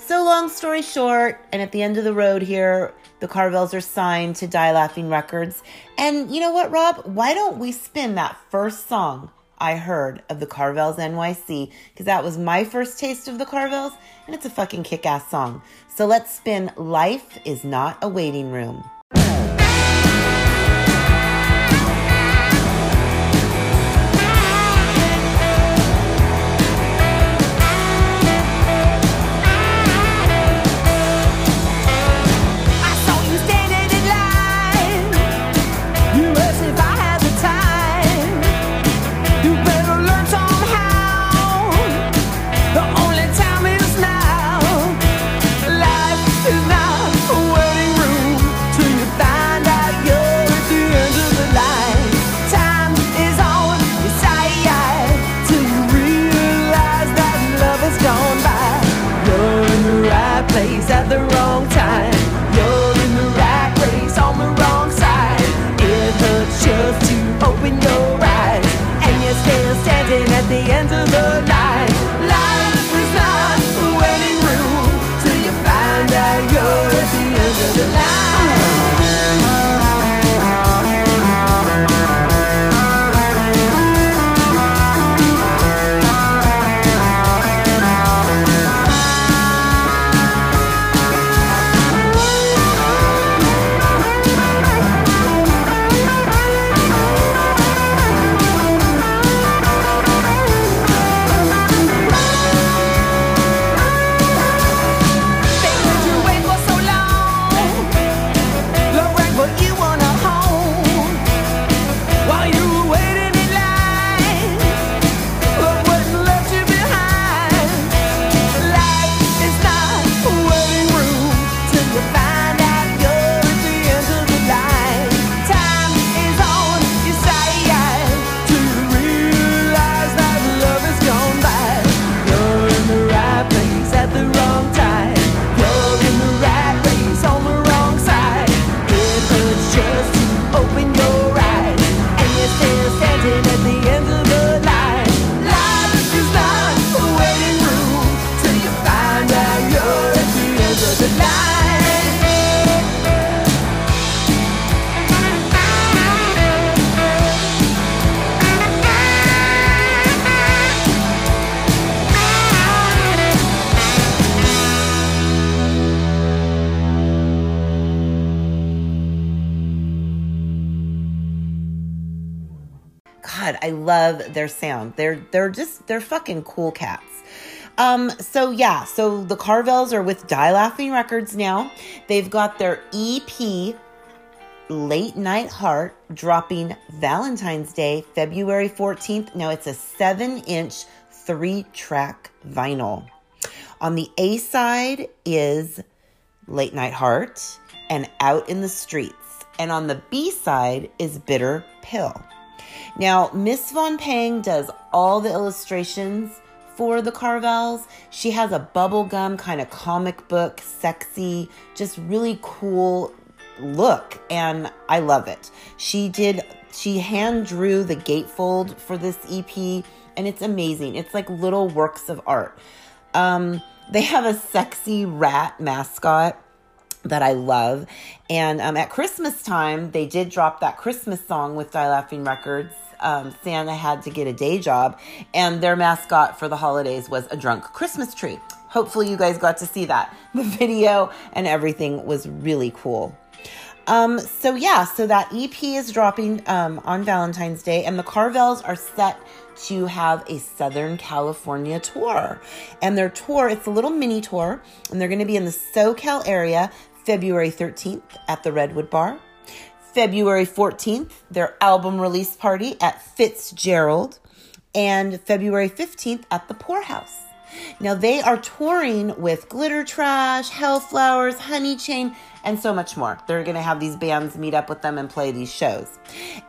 [SPEAKER 4] So, long story short, and at the end of the road here, the Carvels are signed to Die Laughing Records. And you know what, Rob? Why don't we spin that first song I heard of the Carvels NYC? Because that was my first taste of the Carvels, and it's a fucking kick ass song. So let's spin Life is Not a Waiting Room. Love their sound. They're they're just they're fucking cool cats. Um, so yeah, so the Carvels are with Die Laughing Records now. They've got their EP Late Night Heart dropping Valentine's Day, February 14th. Now it's a seven inch, three track vinyl. On the A side is Late Night Heart and Out in the Streets. And on the B side is Bitter Pill. Now, Miss Von Pang does all the illustrations for the Carvels. She has a bubblegum kind of comic book, sexy, just really cool look and I love it. She did she hand drew the gatefold for this EP and it's amazing. It's like little works of art. Um they have a sexy rat mascot that I love. And um, at Christmas time, they did drop that Christmas song with Die Laughing Records. Um, Santa had to get a day job, and their mascot for the holidays was a drunk Christmas tree. Hopefully, you guys got to see that. [laughs] The video and everything was really cool. Um, so yeah, so that EP is dropping um, on Valentine's Day, and the Carvels are set to have a Southern California tour. And their tour, it's a little mini tour, and they're going to be in the SoCal area February 13th at the Redwood Bar. February 14th, their album release party at Fitzgerald, and February 15th at the Poorhouse. Now they are touring with Glitter Trash, Hellflowers, Honey Chain, and so much more. They're going to have these bands meet up with them and play these shows.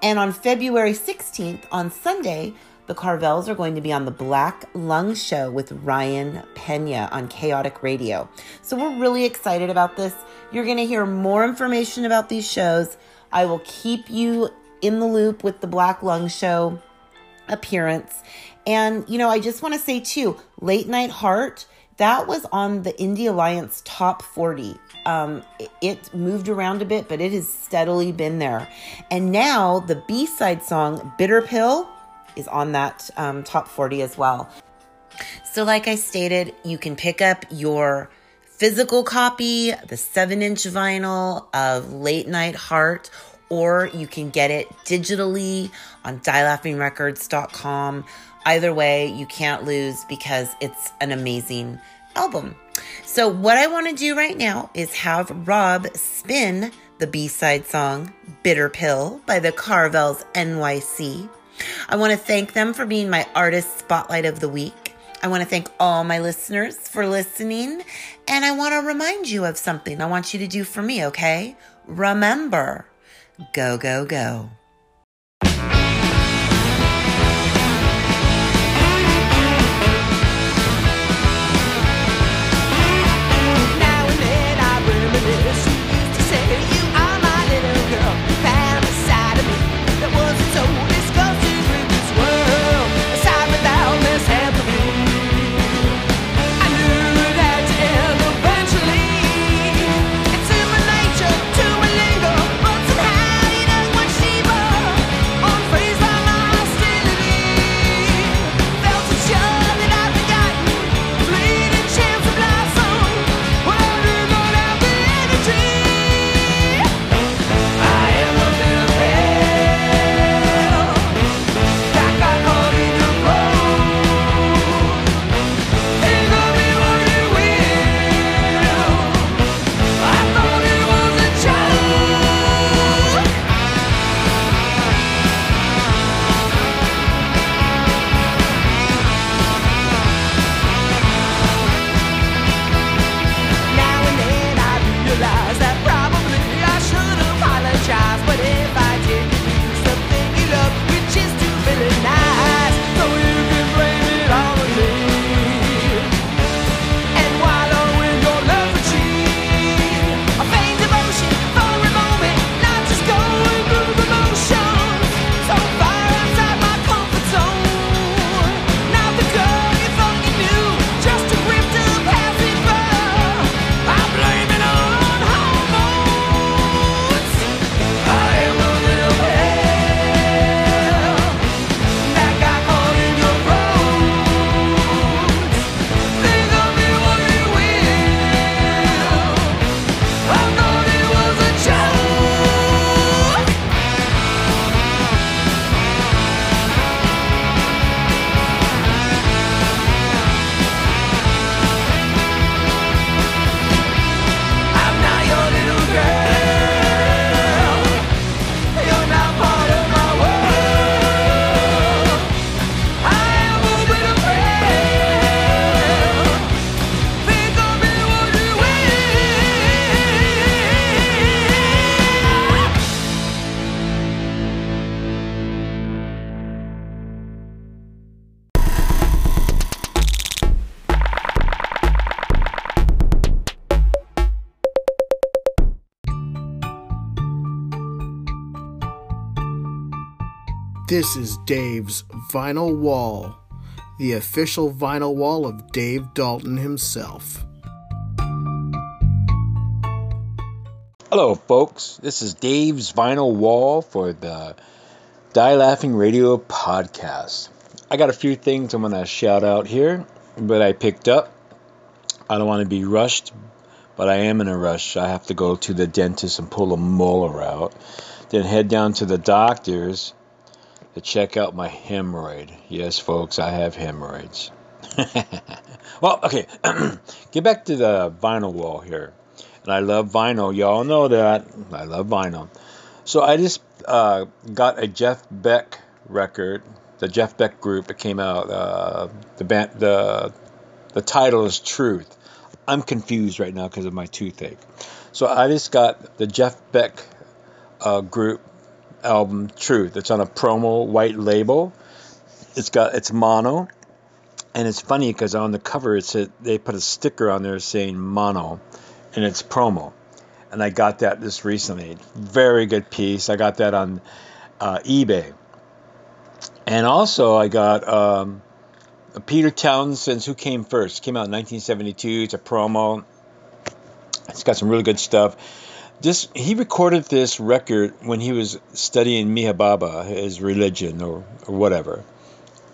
[SPEAKER 4] And on February 16th, on Sunday, the Carvels are going to be on the Black Lung Show with Ryan Pena on Chaotic Radio. So we're really excited about this. You're going to hear more information about these shows. I will keep you in the loop with the Black Lung Show appearance. And, you know, I just want to say too, Late Night Heart, that was on the Indie Alliance top 40. Um, it- moved around a bit, but it has steadily been there. And now the B side song, Bitter Pill, is on that um, top 40 as well. So, like I stated, you can pick up your physical copy, the seven inch vinyl of Late Night Heart, or you can get it digitally on dielaughingrecords.com. Either way, you can't lose because it's an amazing album. So, what I want to do right now is have Rob spin the B side song Bitter Pill by the Carvels NYC. I want to thank them for being my artist spotlight of the week. I want to thank all my listeners for listening. And I want to remind you of something I want you to do for me, okay? Remember, go, go, go.
[SPEAKER 9] This
[SPEAKER 3] is Dave's Vinyl Wall, the official vinyl wall of Dave Dalton himself.
[SPEAKER 7] Hello, folks. This is Dave's Vinyl Wall for the Die Laughing Radio podcast. I got a few things I'm going to shout out here, but I picked up. I don't want to be rushed, but I am in a rush. I have to go to the dentist and pull a molar out, then head down to the doctor's to check out my hemorrhoid. Yes, folks, I have hemorrhoids. [laughs] well, okay, [clears throat] get back to the vinyl wall here. And I love vinyl. Y'all know that. I love vinyl. So I just uh, got a Jeff Beck record, the Jeff Beck group. It came out. Uh, the band, the the title is Truth. I'm confused right now because of my toothache. So I just got the Jeff Beck uh, group album Truth. It's on a promo white label. It's got it's mono, and it's funny because on the cover it's they put a sticker on there saying mono, and it's promo. And I got that just recently. Very good piece. I got that on uh, eBay. And also I got um, Peter Townshend's Who Came First. Came out in 1972. It's a promo. It's got some really good stuff. This he recorded this record when he was studying Meher Baba, his religion or, or whatever.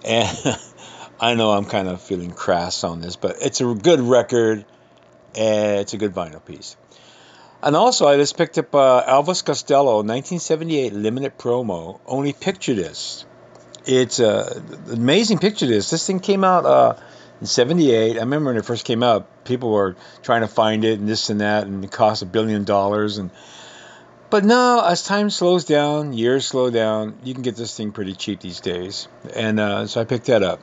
[SPEAKER 7] And [laughs] I know I'm kind of feeling crass on this, but it's a good record. And it's a good vinyl piece. And also, I just picked up uh, Elvis Costello 1978 limited promo. Only picture this. It's uh, amazing picture this. This thing came out uh, in 78. I remember when it first came out, people were trying to find it and this and that, and it cost a billion dollars. And But now, as time slows down, years slow down, you can get this thing pretty cheap these days. And uh, so I picked that up.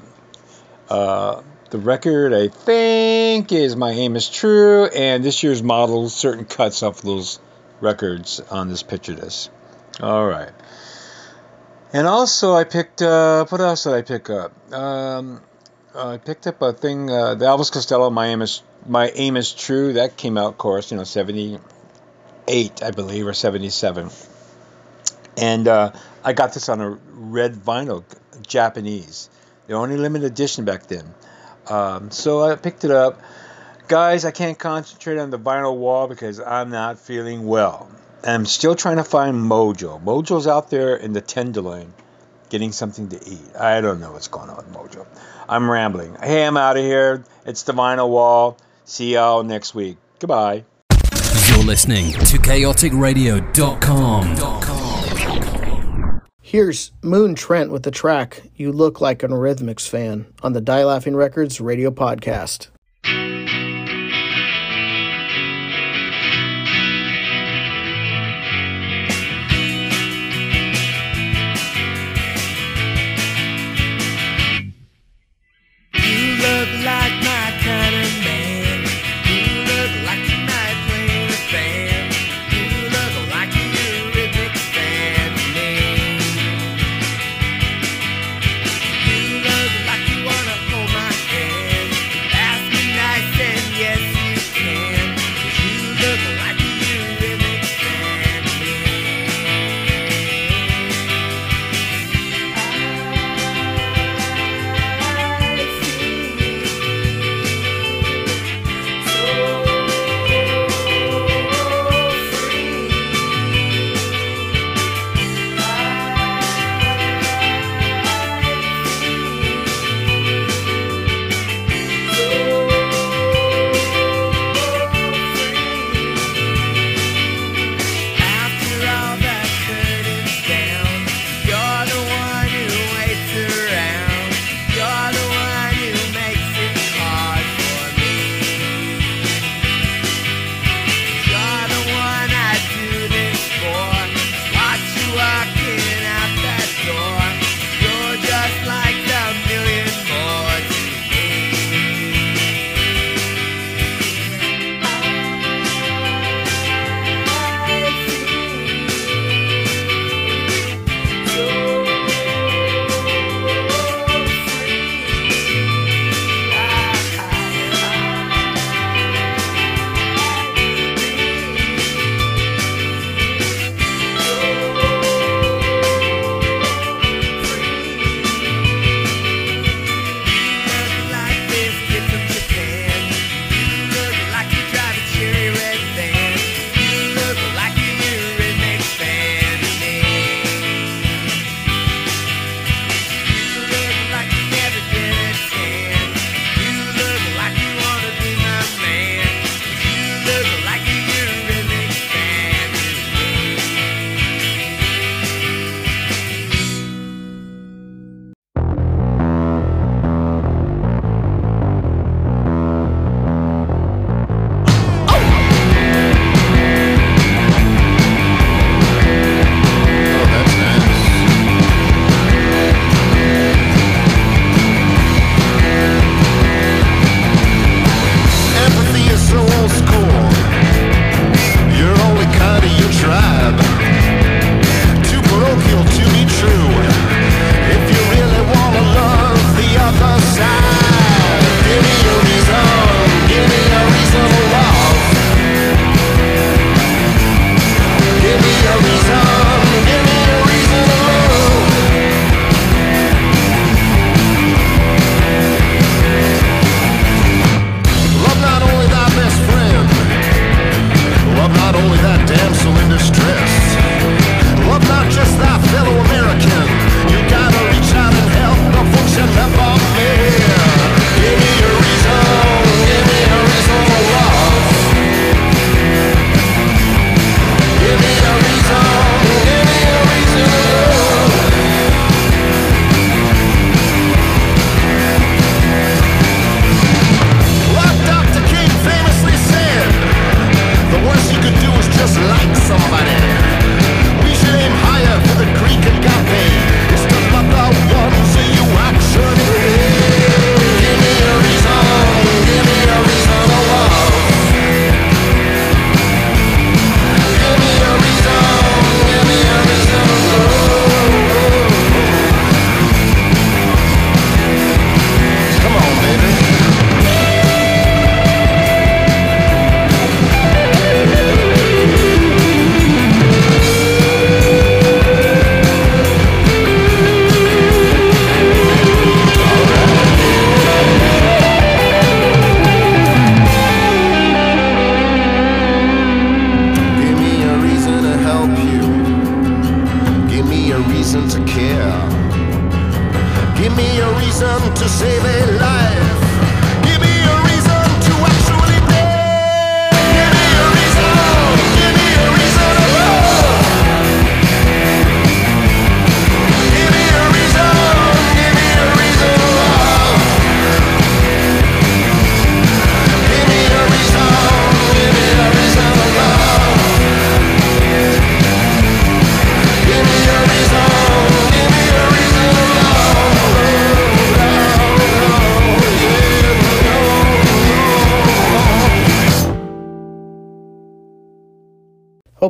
[SPEAKER 7] Uh, the record, I think, is My Aim is True, and this year's model, certain cuts off those records on this picture disc. All right. And also, I picked up, what else did I pick up? Um, I picked up a thing, uh, the Elvis Costello, My Aim is, My Aim is True. That came out, of course, you know, 78, I believe, or 77. And uh, I got this on a red vinyl, Japanese. The only limited edition back then. Um, so I picked it up. Guys, I can't concentrate on the vinyl wall because I'm not feeling well. I'm still trying to find Mojo. Mojo's out there in the Tenderloin getting something to eat. I don't know what's going on with Mojo. I'm rambling. Hey, I'm out of here. It's the vinyl wall. See y'all next week. Goodbye.
[SPEAKER 22] You're listening to chaoticradio.com.
[SPEAKER 3] Here's Moon Trent with the track You Look Like an Eurythmics Fan on the Die Laughing Records radio podcast.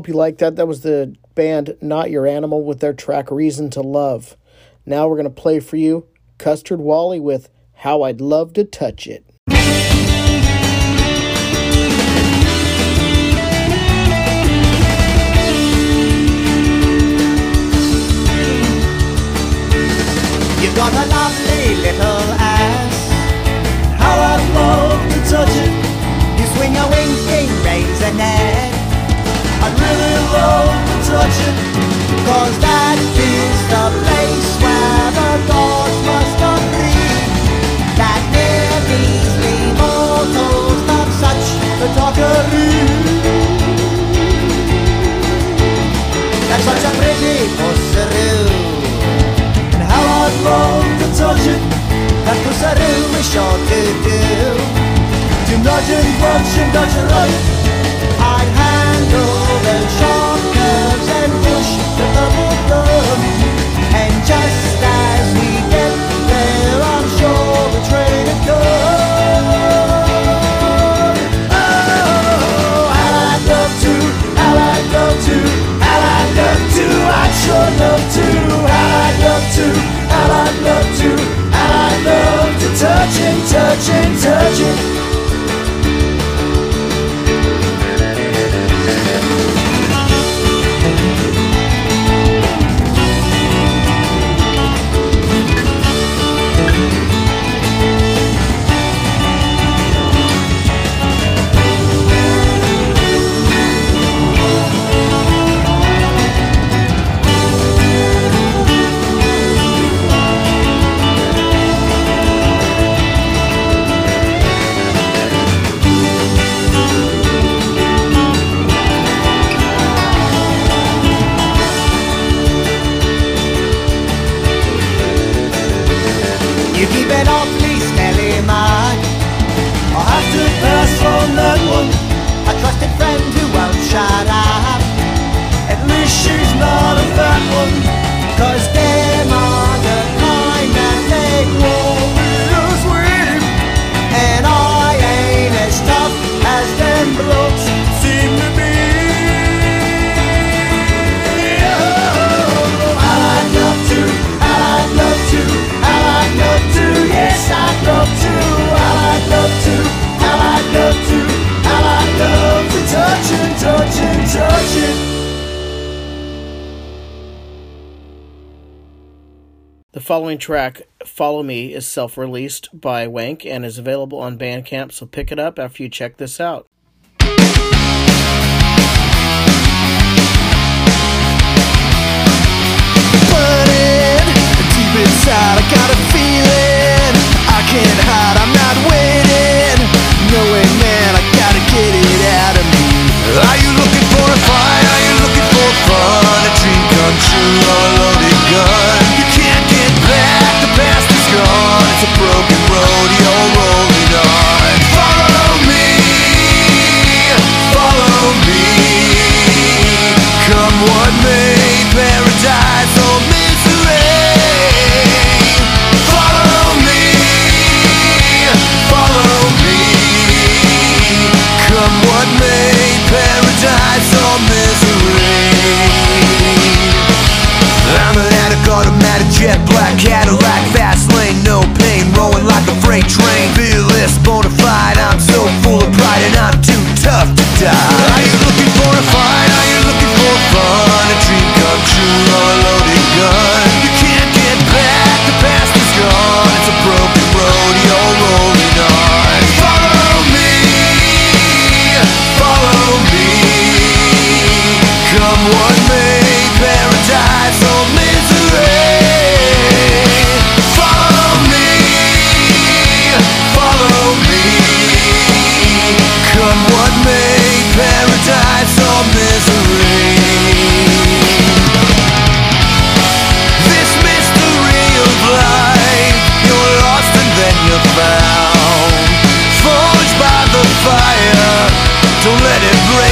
[SPEAKER 3] Hope you liked that. That was the band Not Your Animal with their track Reason to Love. Now we're going to play for you Custard Wally with How I'd Love to Touch It.
[SPEAKER 9] Really love to touch it. Cause that is the place where the must. That near love such photography. That's such a pretty. And how I'd to touch it That to do and and and I'd handle the sharp I'd
[SPEAKER 3] following track, Follow Me, is self released by Wank and is available on Bandcamp, so pick it up after you check this out.
[SPEAKER 23] burning deep inside. I got a feeling I can't hide. I'm not waiting. No way, man. I gotta get it out of me. Are you looking for a fight? Are you looking for fun? A dream come true or a loaded gun? Back. The past is gone. It's a broken road. You're rolling on. Follow me. Follow me. Come what may, paradise or misery. Follow me, follow me. Come what may, paradise or misery. I'm an addict, automatic jet no rolling like a freight train. Fearless, bona fide, I'm so full of pride and I'm too tough to die. Are you looking for a fight? Are you looking for fun? A dream come true or a loaded gun? You can't get back, the past is gone. It's a broken road, you're rolling on. Follow me, follow me. Come what Don't let it break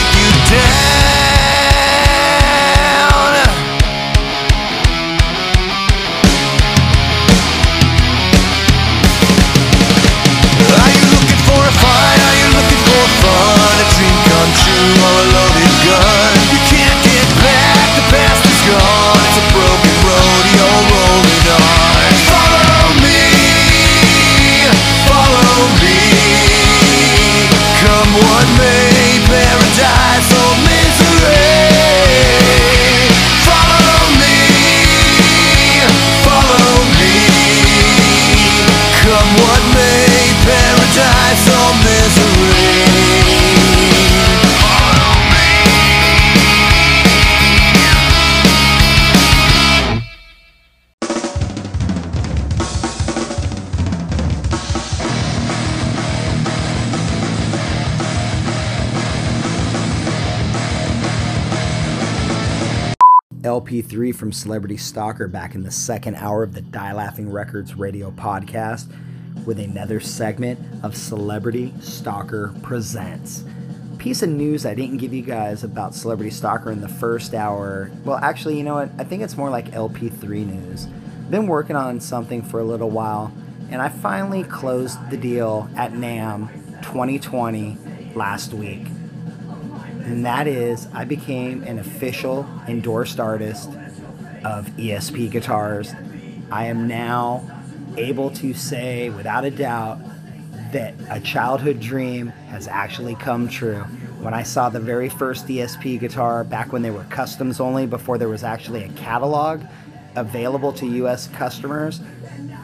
[SPEAKER 12] LP3 from Celebrity Stalker back in the second hour of the Die Laughing Records radio podcast with another segment of Celebrity Stalker Presents. Piece of news I didn't give you guys about Celebrity Stalker in the first hour. Well, actually, you know what? I think it's more like LP3 news. Been working on something for a little while, and I finally closed the deal at NAMM 2020 last week and that is I became an official endorsed artist of ESP guitars. I am now able to say without a doubt that a childhood dream has actually come true. When I saw the very first ESP guitar back when they were customs only before there was actually a catalog available to US customers,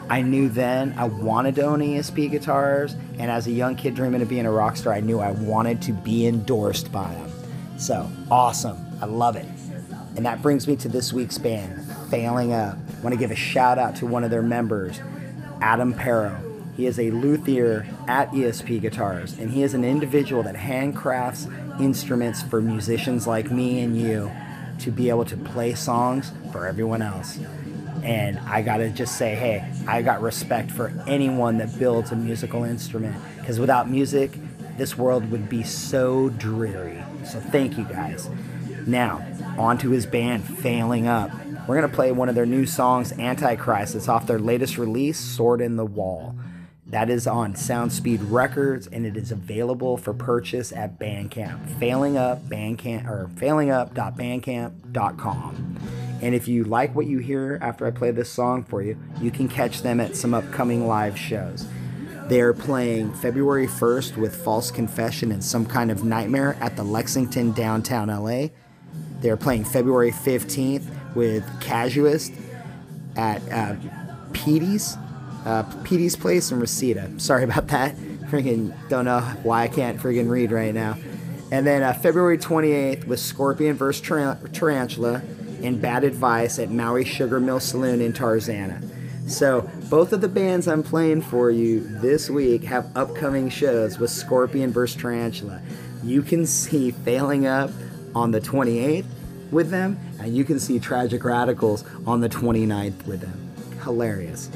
[SPEAKER 12] I knew then I wanted to own ESP guitars, and as a young kid dreaming of being a rock star, I knew I wanted to be endorsed by them. So awesome. I love it. And that brings me to this week's band, Failing Up. I want to give a shout out to one of their members, Adam Perro. He is a luthier at ESP Guitars, and he is an individual that handcrafts instruments for musicians like me and you to be able to play songs for everyone else. And I gotta just say, hey, I got respect for anyone that builds a musical instrument because without music, this world would be so dreary. So thank you guys. Now, on to his band, Failing Up. We're gonna play one of their new songs, Antichrist. It's off their latest release, Sword in the Wall. That is on Soundspeed Records, and it is available for purchase at Bandcamp. Failing Up Bandcamp or failingup.bandcamp.com. And if you like what you hear after I play this song for you, you can catch them at some upcoming live shows. They are playing February 1st with False Confession and Some Kind of Nightmare at the Lexington downtown LA. They're playing February 15th with Casuist at uh, Petey's, uh, Petey's Place in Reseda. Sorry about that. Freaking don't know why I can't freaking read right now. And then uh, February 28th with Scorpion vs. Tarantula and Bad Advice at Maui Sugar Mill Saloon in Tarzana. So, both of the bands I'm playing for you this week have upcoming shows with Scorpion vs. Tarantula. You can see Failing Up on the 28th with them, and you can see Tragic Radicals on the 29th with them. Hilarious.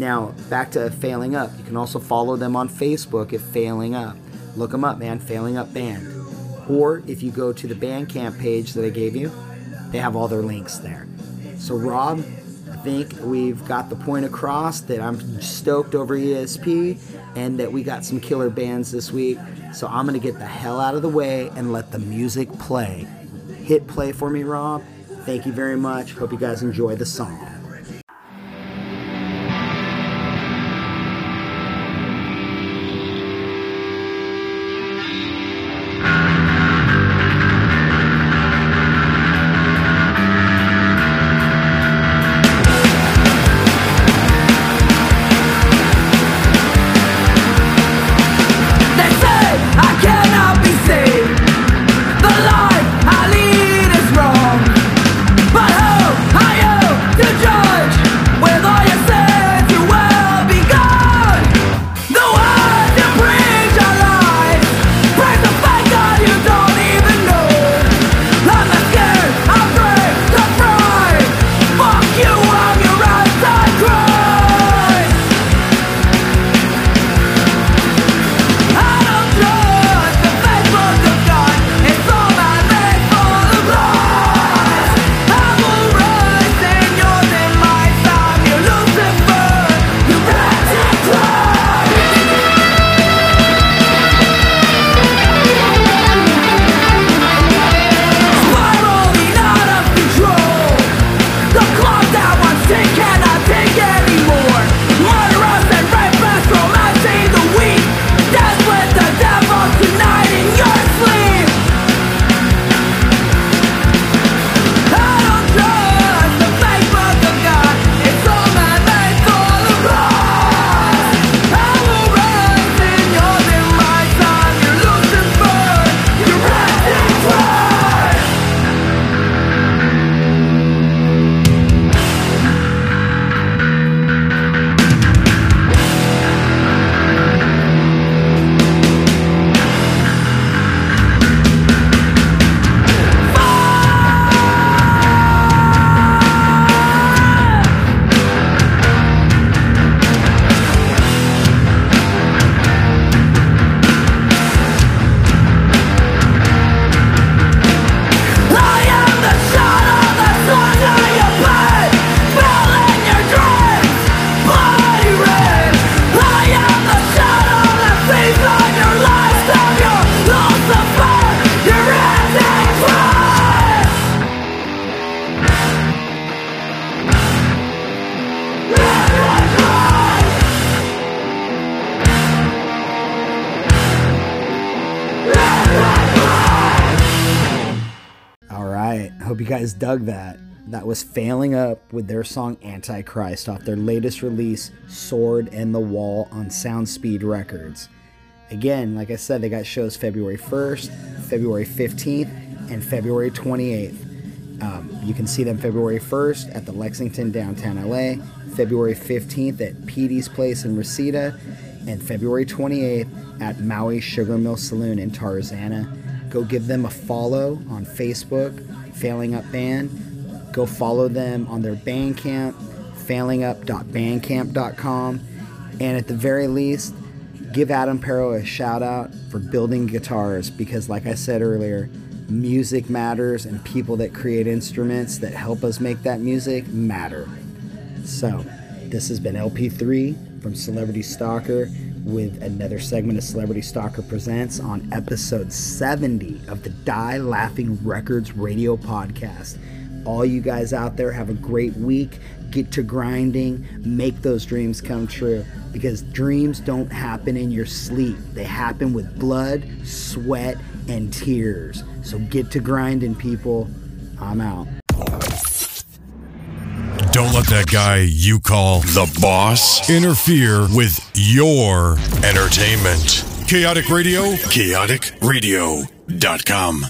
[SPEAKER 12] Now, back to Failing Up. You can also follow them on Facebook at Failing Up. Look them up, man. Failing Up Band. Or if you go to the Bandcamp page that I gave you, they have all their links there. So, Rob, I think we've got the point across that I'm stoked over ESP and that we got some killer bands this week. So, I'm going to get the hell out of the way and let the music play. Hit play for me, Rob. Thank you very much. Hope you guys enjoy the song.
[SPEAKER 9] You
[SPEAKER 12] dug that. That was Failing Up with their song Antichrist off their latest release, Sword in the Wall, on Soundspeed Records. Again, like I said, they got shows February 1st, February 15th, and February 28th. Um, you can see them February 1st at the Lexington downtown LA, February 15th at Petey's Place in Reseda, and February 28th at Maui Sugar Mill Saloon in Tarzana. Go give them a follow on Facebook, Failing Up Band. Go follow them on their Bandcamp, failingup.bandcamp.com. And at the very least, give Adam Perro a shout out for building guitars because, like I said earlier, music matters and people that create instruments that help us make that music matter. So, this has been LP3 from Celebrity Stalker with another segment of Celebrity Stalker Presents on episode 70 of the Die Laughing Records radio podcast. All you guys out there have a great week. Get to grinding, make those dreams come true because dreams don't happen in your sleep. They happen with blood, sweat, and tears. So get to grinding, people. I'm out.
[SPEAKER 1] Don't let that guy you call the boss interfere with your entertainment. Chaotic Radio, chaoticradio.com.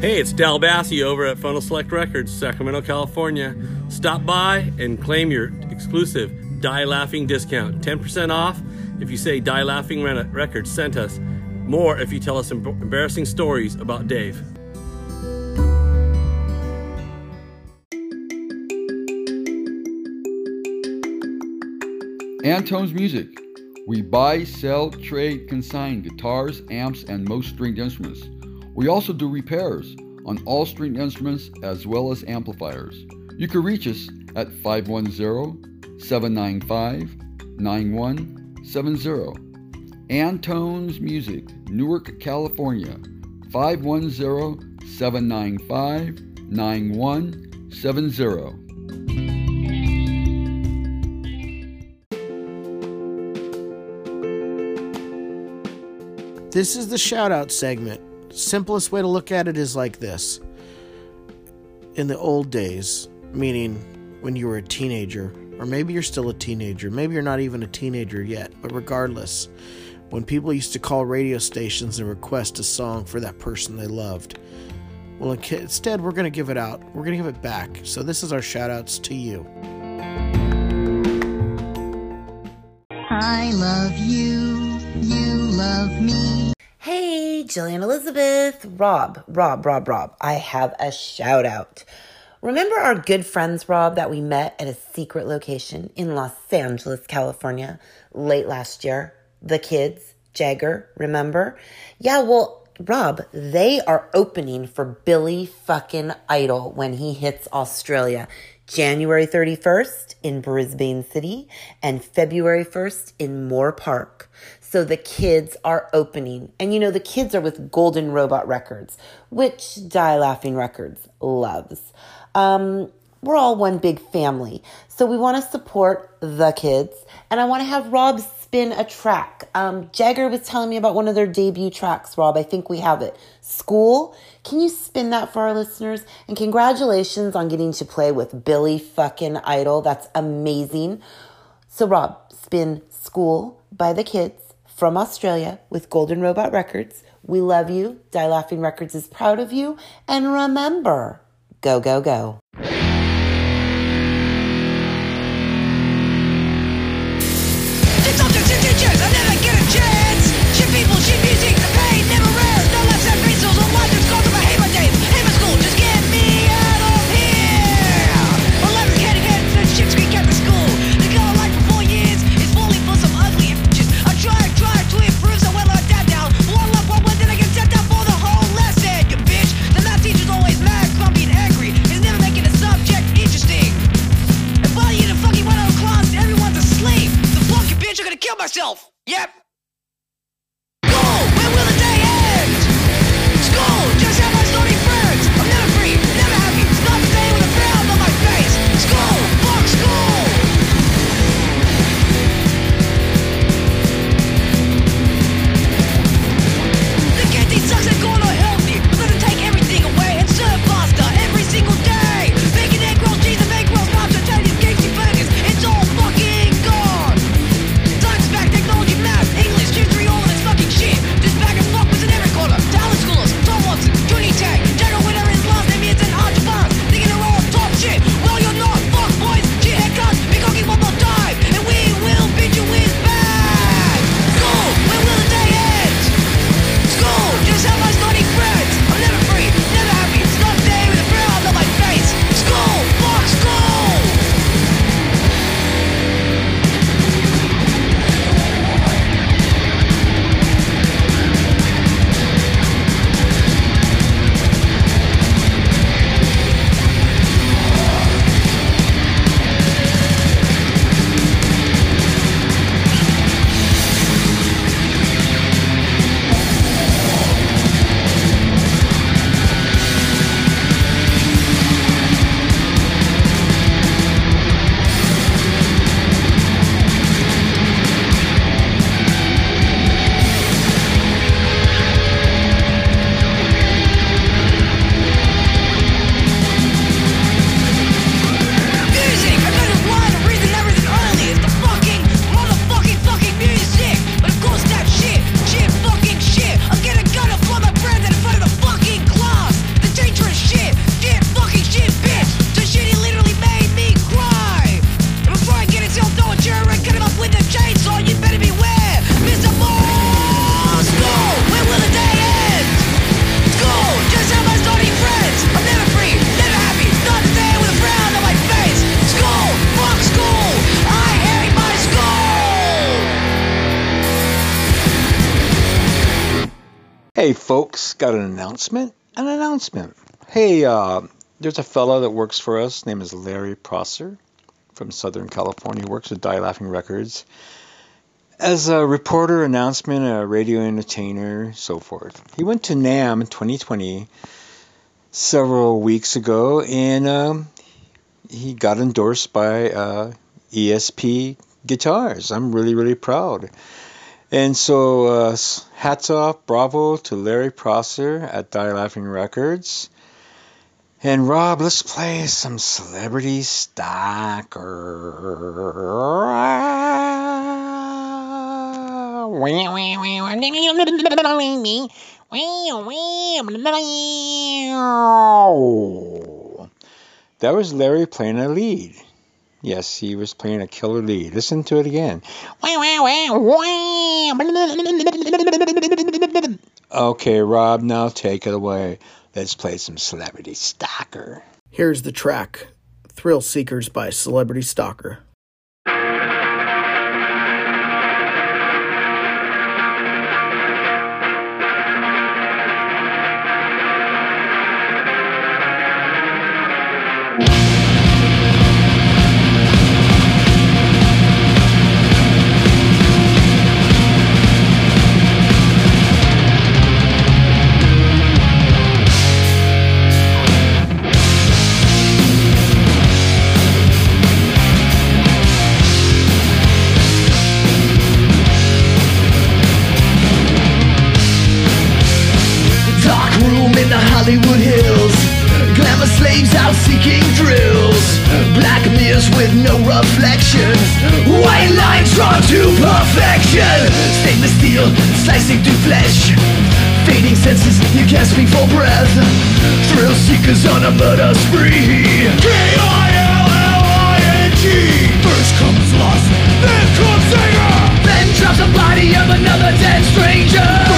[SPEAKER 24] Hey, it's Dal Bassi over at Phono Select Records, Sacramento, California. Stop by and claim your exclusive Die Laughing discount. 10% off if you say Die Laughing Records sent us. More if you tell us embarrassing stories about Dave.
[SPEAKER 25] Antone's Music. We buy, sell, trade, consign guitars, amps, and most stringed instruments. We also do repairs on all stringed instruments as well as amplifiers. You can reach us at 510 795 9170. Antone's Music, Newark, California. 510 795 9170.
[SPEAKER 3] This is the shout out segment. Simplest way to look at it is like this. In the old days, meaning when you were a teenager, or maybe you're still a teenager, maybe you're not even a teenager yet, but regardless, when people used to call radio stations and request a song for that person they loved, well, instead, we're going to give it out. We're going to give it back. So, this is our shout outs to you.
[SPEAKER 18] I love you, you love me.
[SPEAKER 4] Hey, Jillian Elizabeth, Rob, Rob, Rob, Rob. I have a shout out. Remember our good friends, Rob, that we met at a secret location in Los Angeles, California, late last year? The kids, Jagger, remember? Yeah, well, Rob, they are opening for Billy fucking Idol when he hits Australia. January 31st in Brisbane City and February 1st in Moore Park. So the kids are opening. And you know, the kids are with Golden Robot Records, which Die Laughing Records loves. Um, we're all one big family. So we want to support the kids. And I want to have Rob spin a track. Um, Jagger was telling me about one of their debut tracks, Rob. I think we have it. School. Can you spin that for our listeners? And congratulations on getting to play with Billy fucking Idol. That's amazing. So, Rob, spin School by the Kids from Australia with Golden Robot Records. We love you. Die Laughing Records is proud of you. And remember, go, go, go.
[SPEAKER 7] Announcement. An announcement. Hey, uh, there's a fella that works for us. His name is Larry Prosser from Southern California. He works with Die Laughing Records as a reporter, announcement, a radio entertainer, so forth. He went to NAMM in 2020 several weeks ago, and um, he got endorsed by uh, ESP Guitars. I'm really, really proud. And so, uh, hats off, bravo to Larry Prosser at Die Laughing Records. And Rob, let's play some Celebrity Stalker. That was Larry playing a lead. Yes, he was playing a killer lead. Listen to it again. Okay, Rob, now take it away. Let's play some Celebrity Stalker.
[SPEAKER 3] Here's the track Thrill Seekers by Celebrity Stalker.
[SPEAKER 9] The Hollywood Hills. Glamour slaves out seeking thrills. Black mirrors with no reflections. White lines drawn to perfection. Stainless steel slicing through flesh. Fading senses, you can't speak for breath. Thrill seekers on a murder spree. K-I-L-L-I-N-G. First comes lost, then comes singer. Then drops the body of another dead stranger.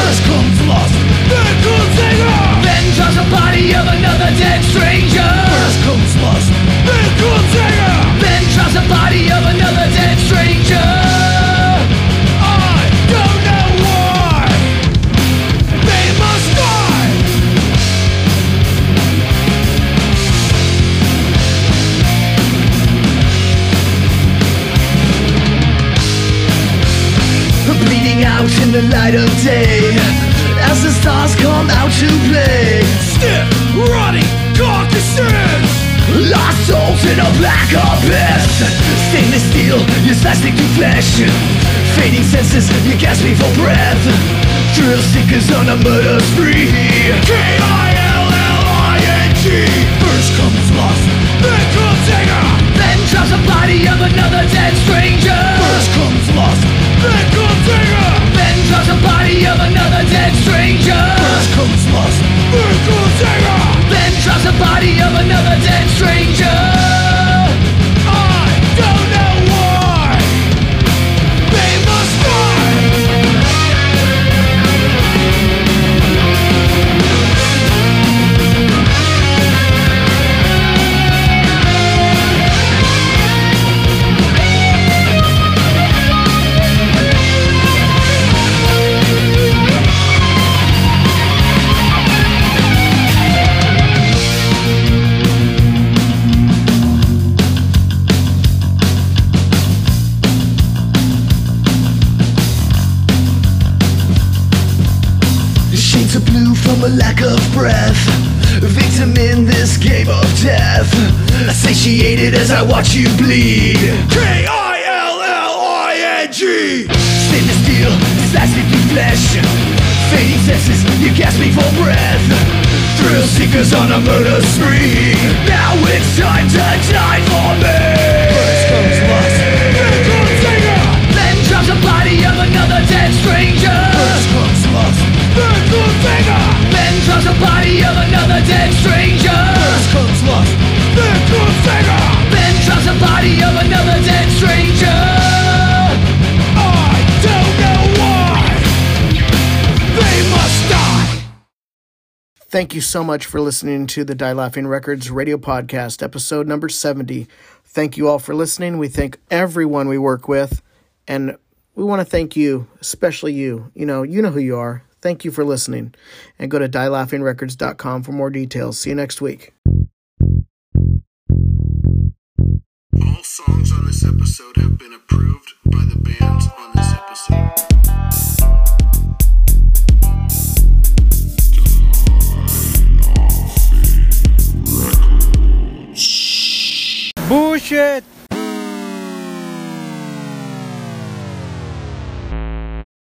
[SPEAKER 9] Stars come out to play. Stiff, rotting carcasses, lost souls in a black abyss. Stainless steel, you're slicing through flesh. Fading senses, you're gasping for breath. Thrill seekers on a murder spree. K-I-L-L-I-N-G. First comes lost, then comes singer. Then drops the body of another dead stranger. First comes lost, then comes singer. Then drops the body of another dead stranger. First comes lost, then comes singer. Then drops the body of another dead stranger. Satiated as I watch you bleed. K I L L I N G. Stainless steel, slicing through flesh. Fading senses, you gasping for breath. Thrill seekers on a murder spree. Now it's time to die for me. First comes lust, then comes singer. Then drops the body of another dead stranger. First comes lust, then comes singer. Then drops the body of another dead stranger. Body of another dead stranger. I don't know why. They must die.
[SPEAKER 3] Thank you so much for listening to the Die Laughing Records radio podcast, episode number 70. Thank you all for listening. We thank everyone we work with, and we want to thank you, especially you. You know, you know who you are. Thank you for listening, and go to dielaughingrecords.com for more details. See you next week.
[SPEAKER 26] Bullshit!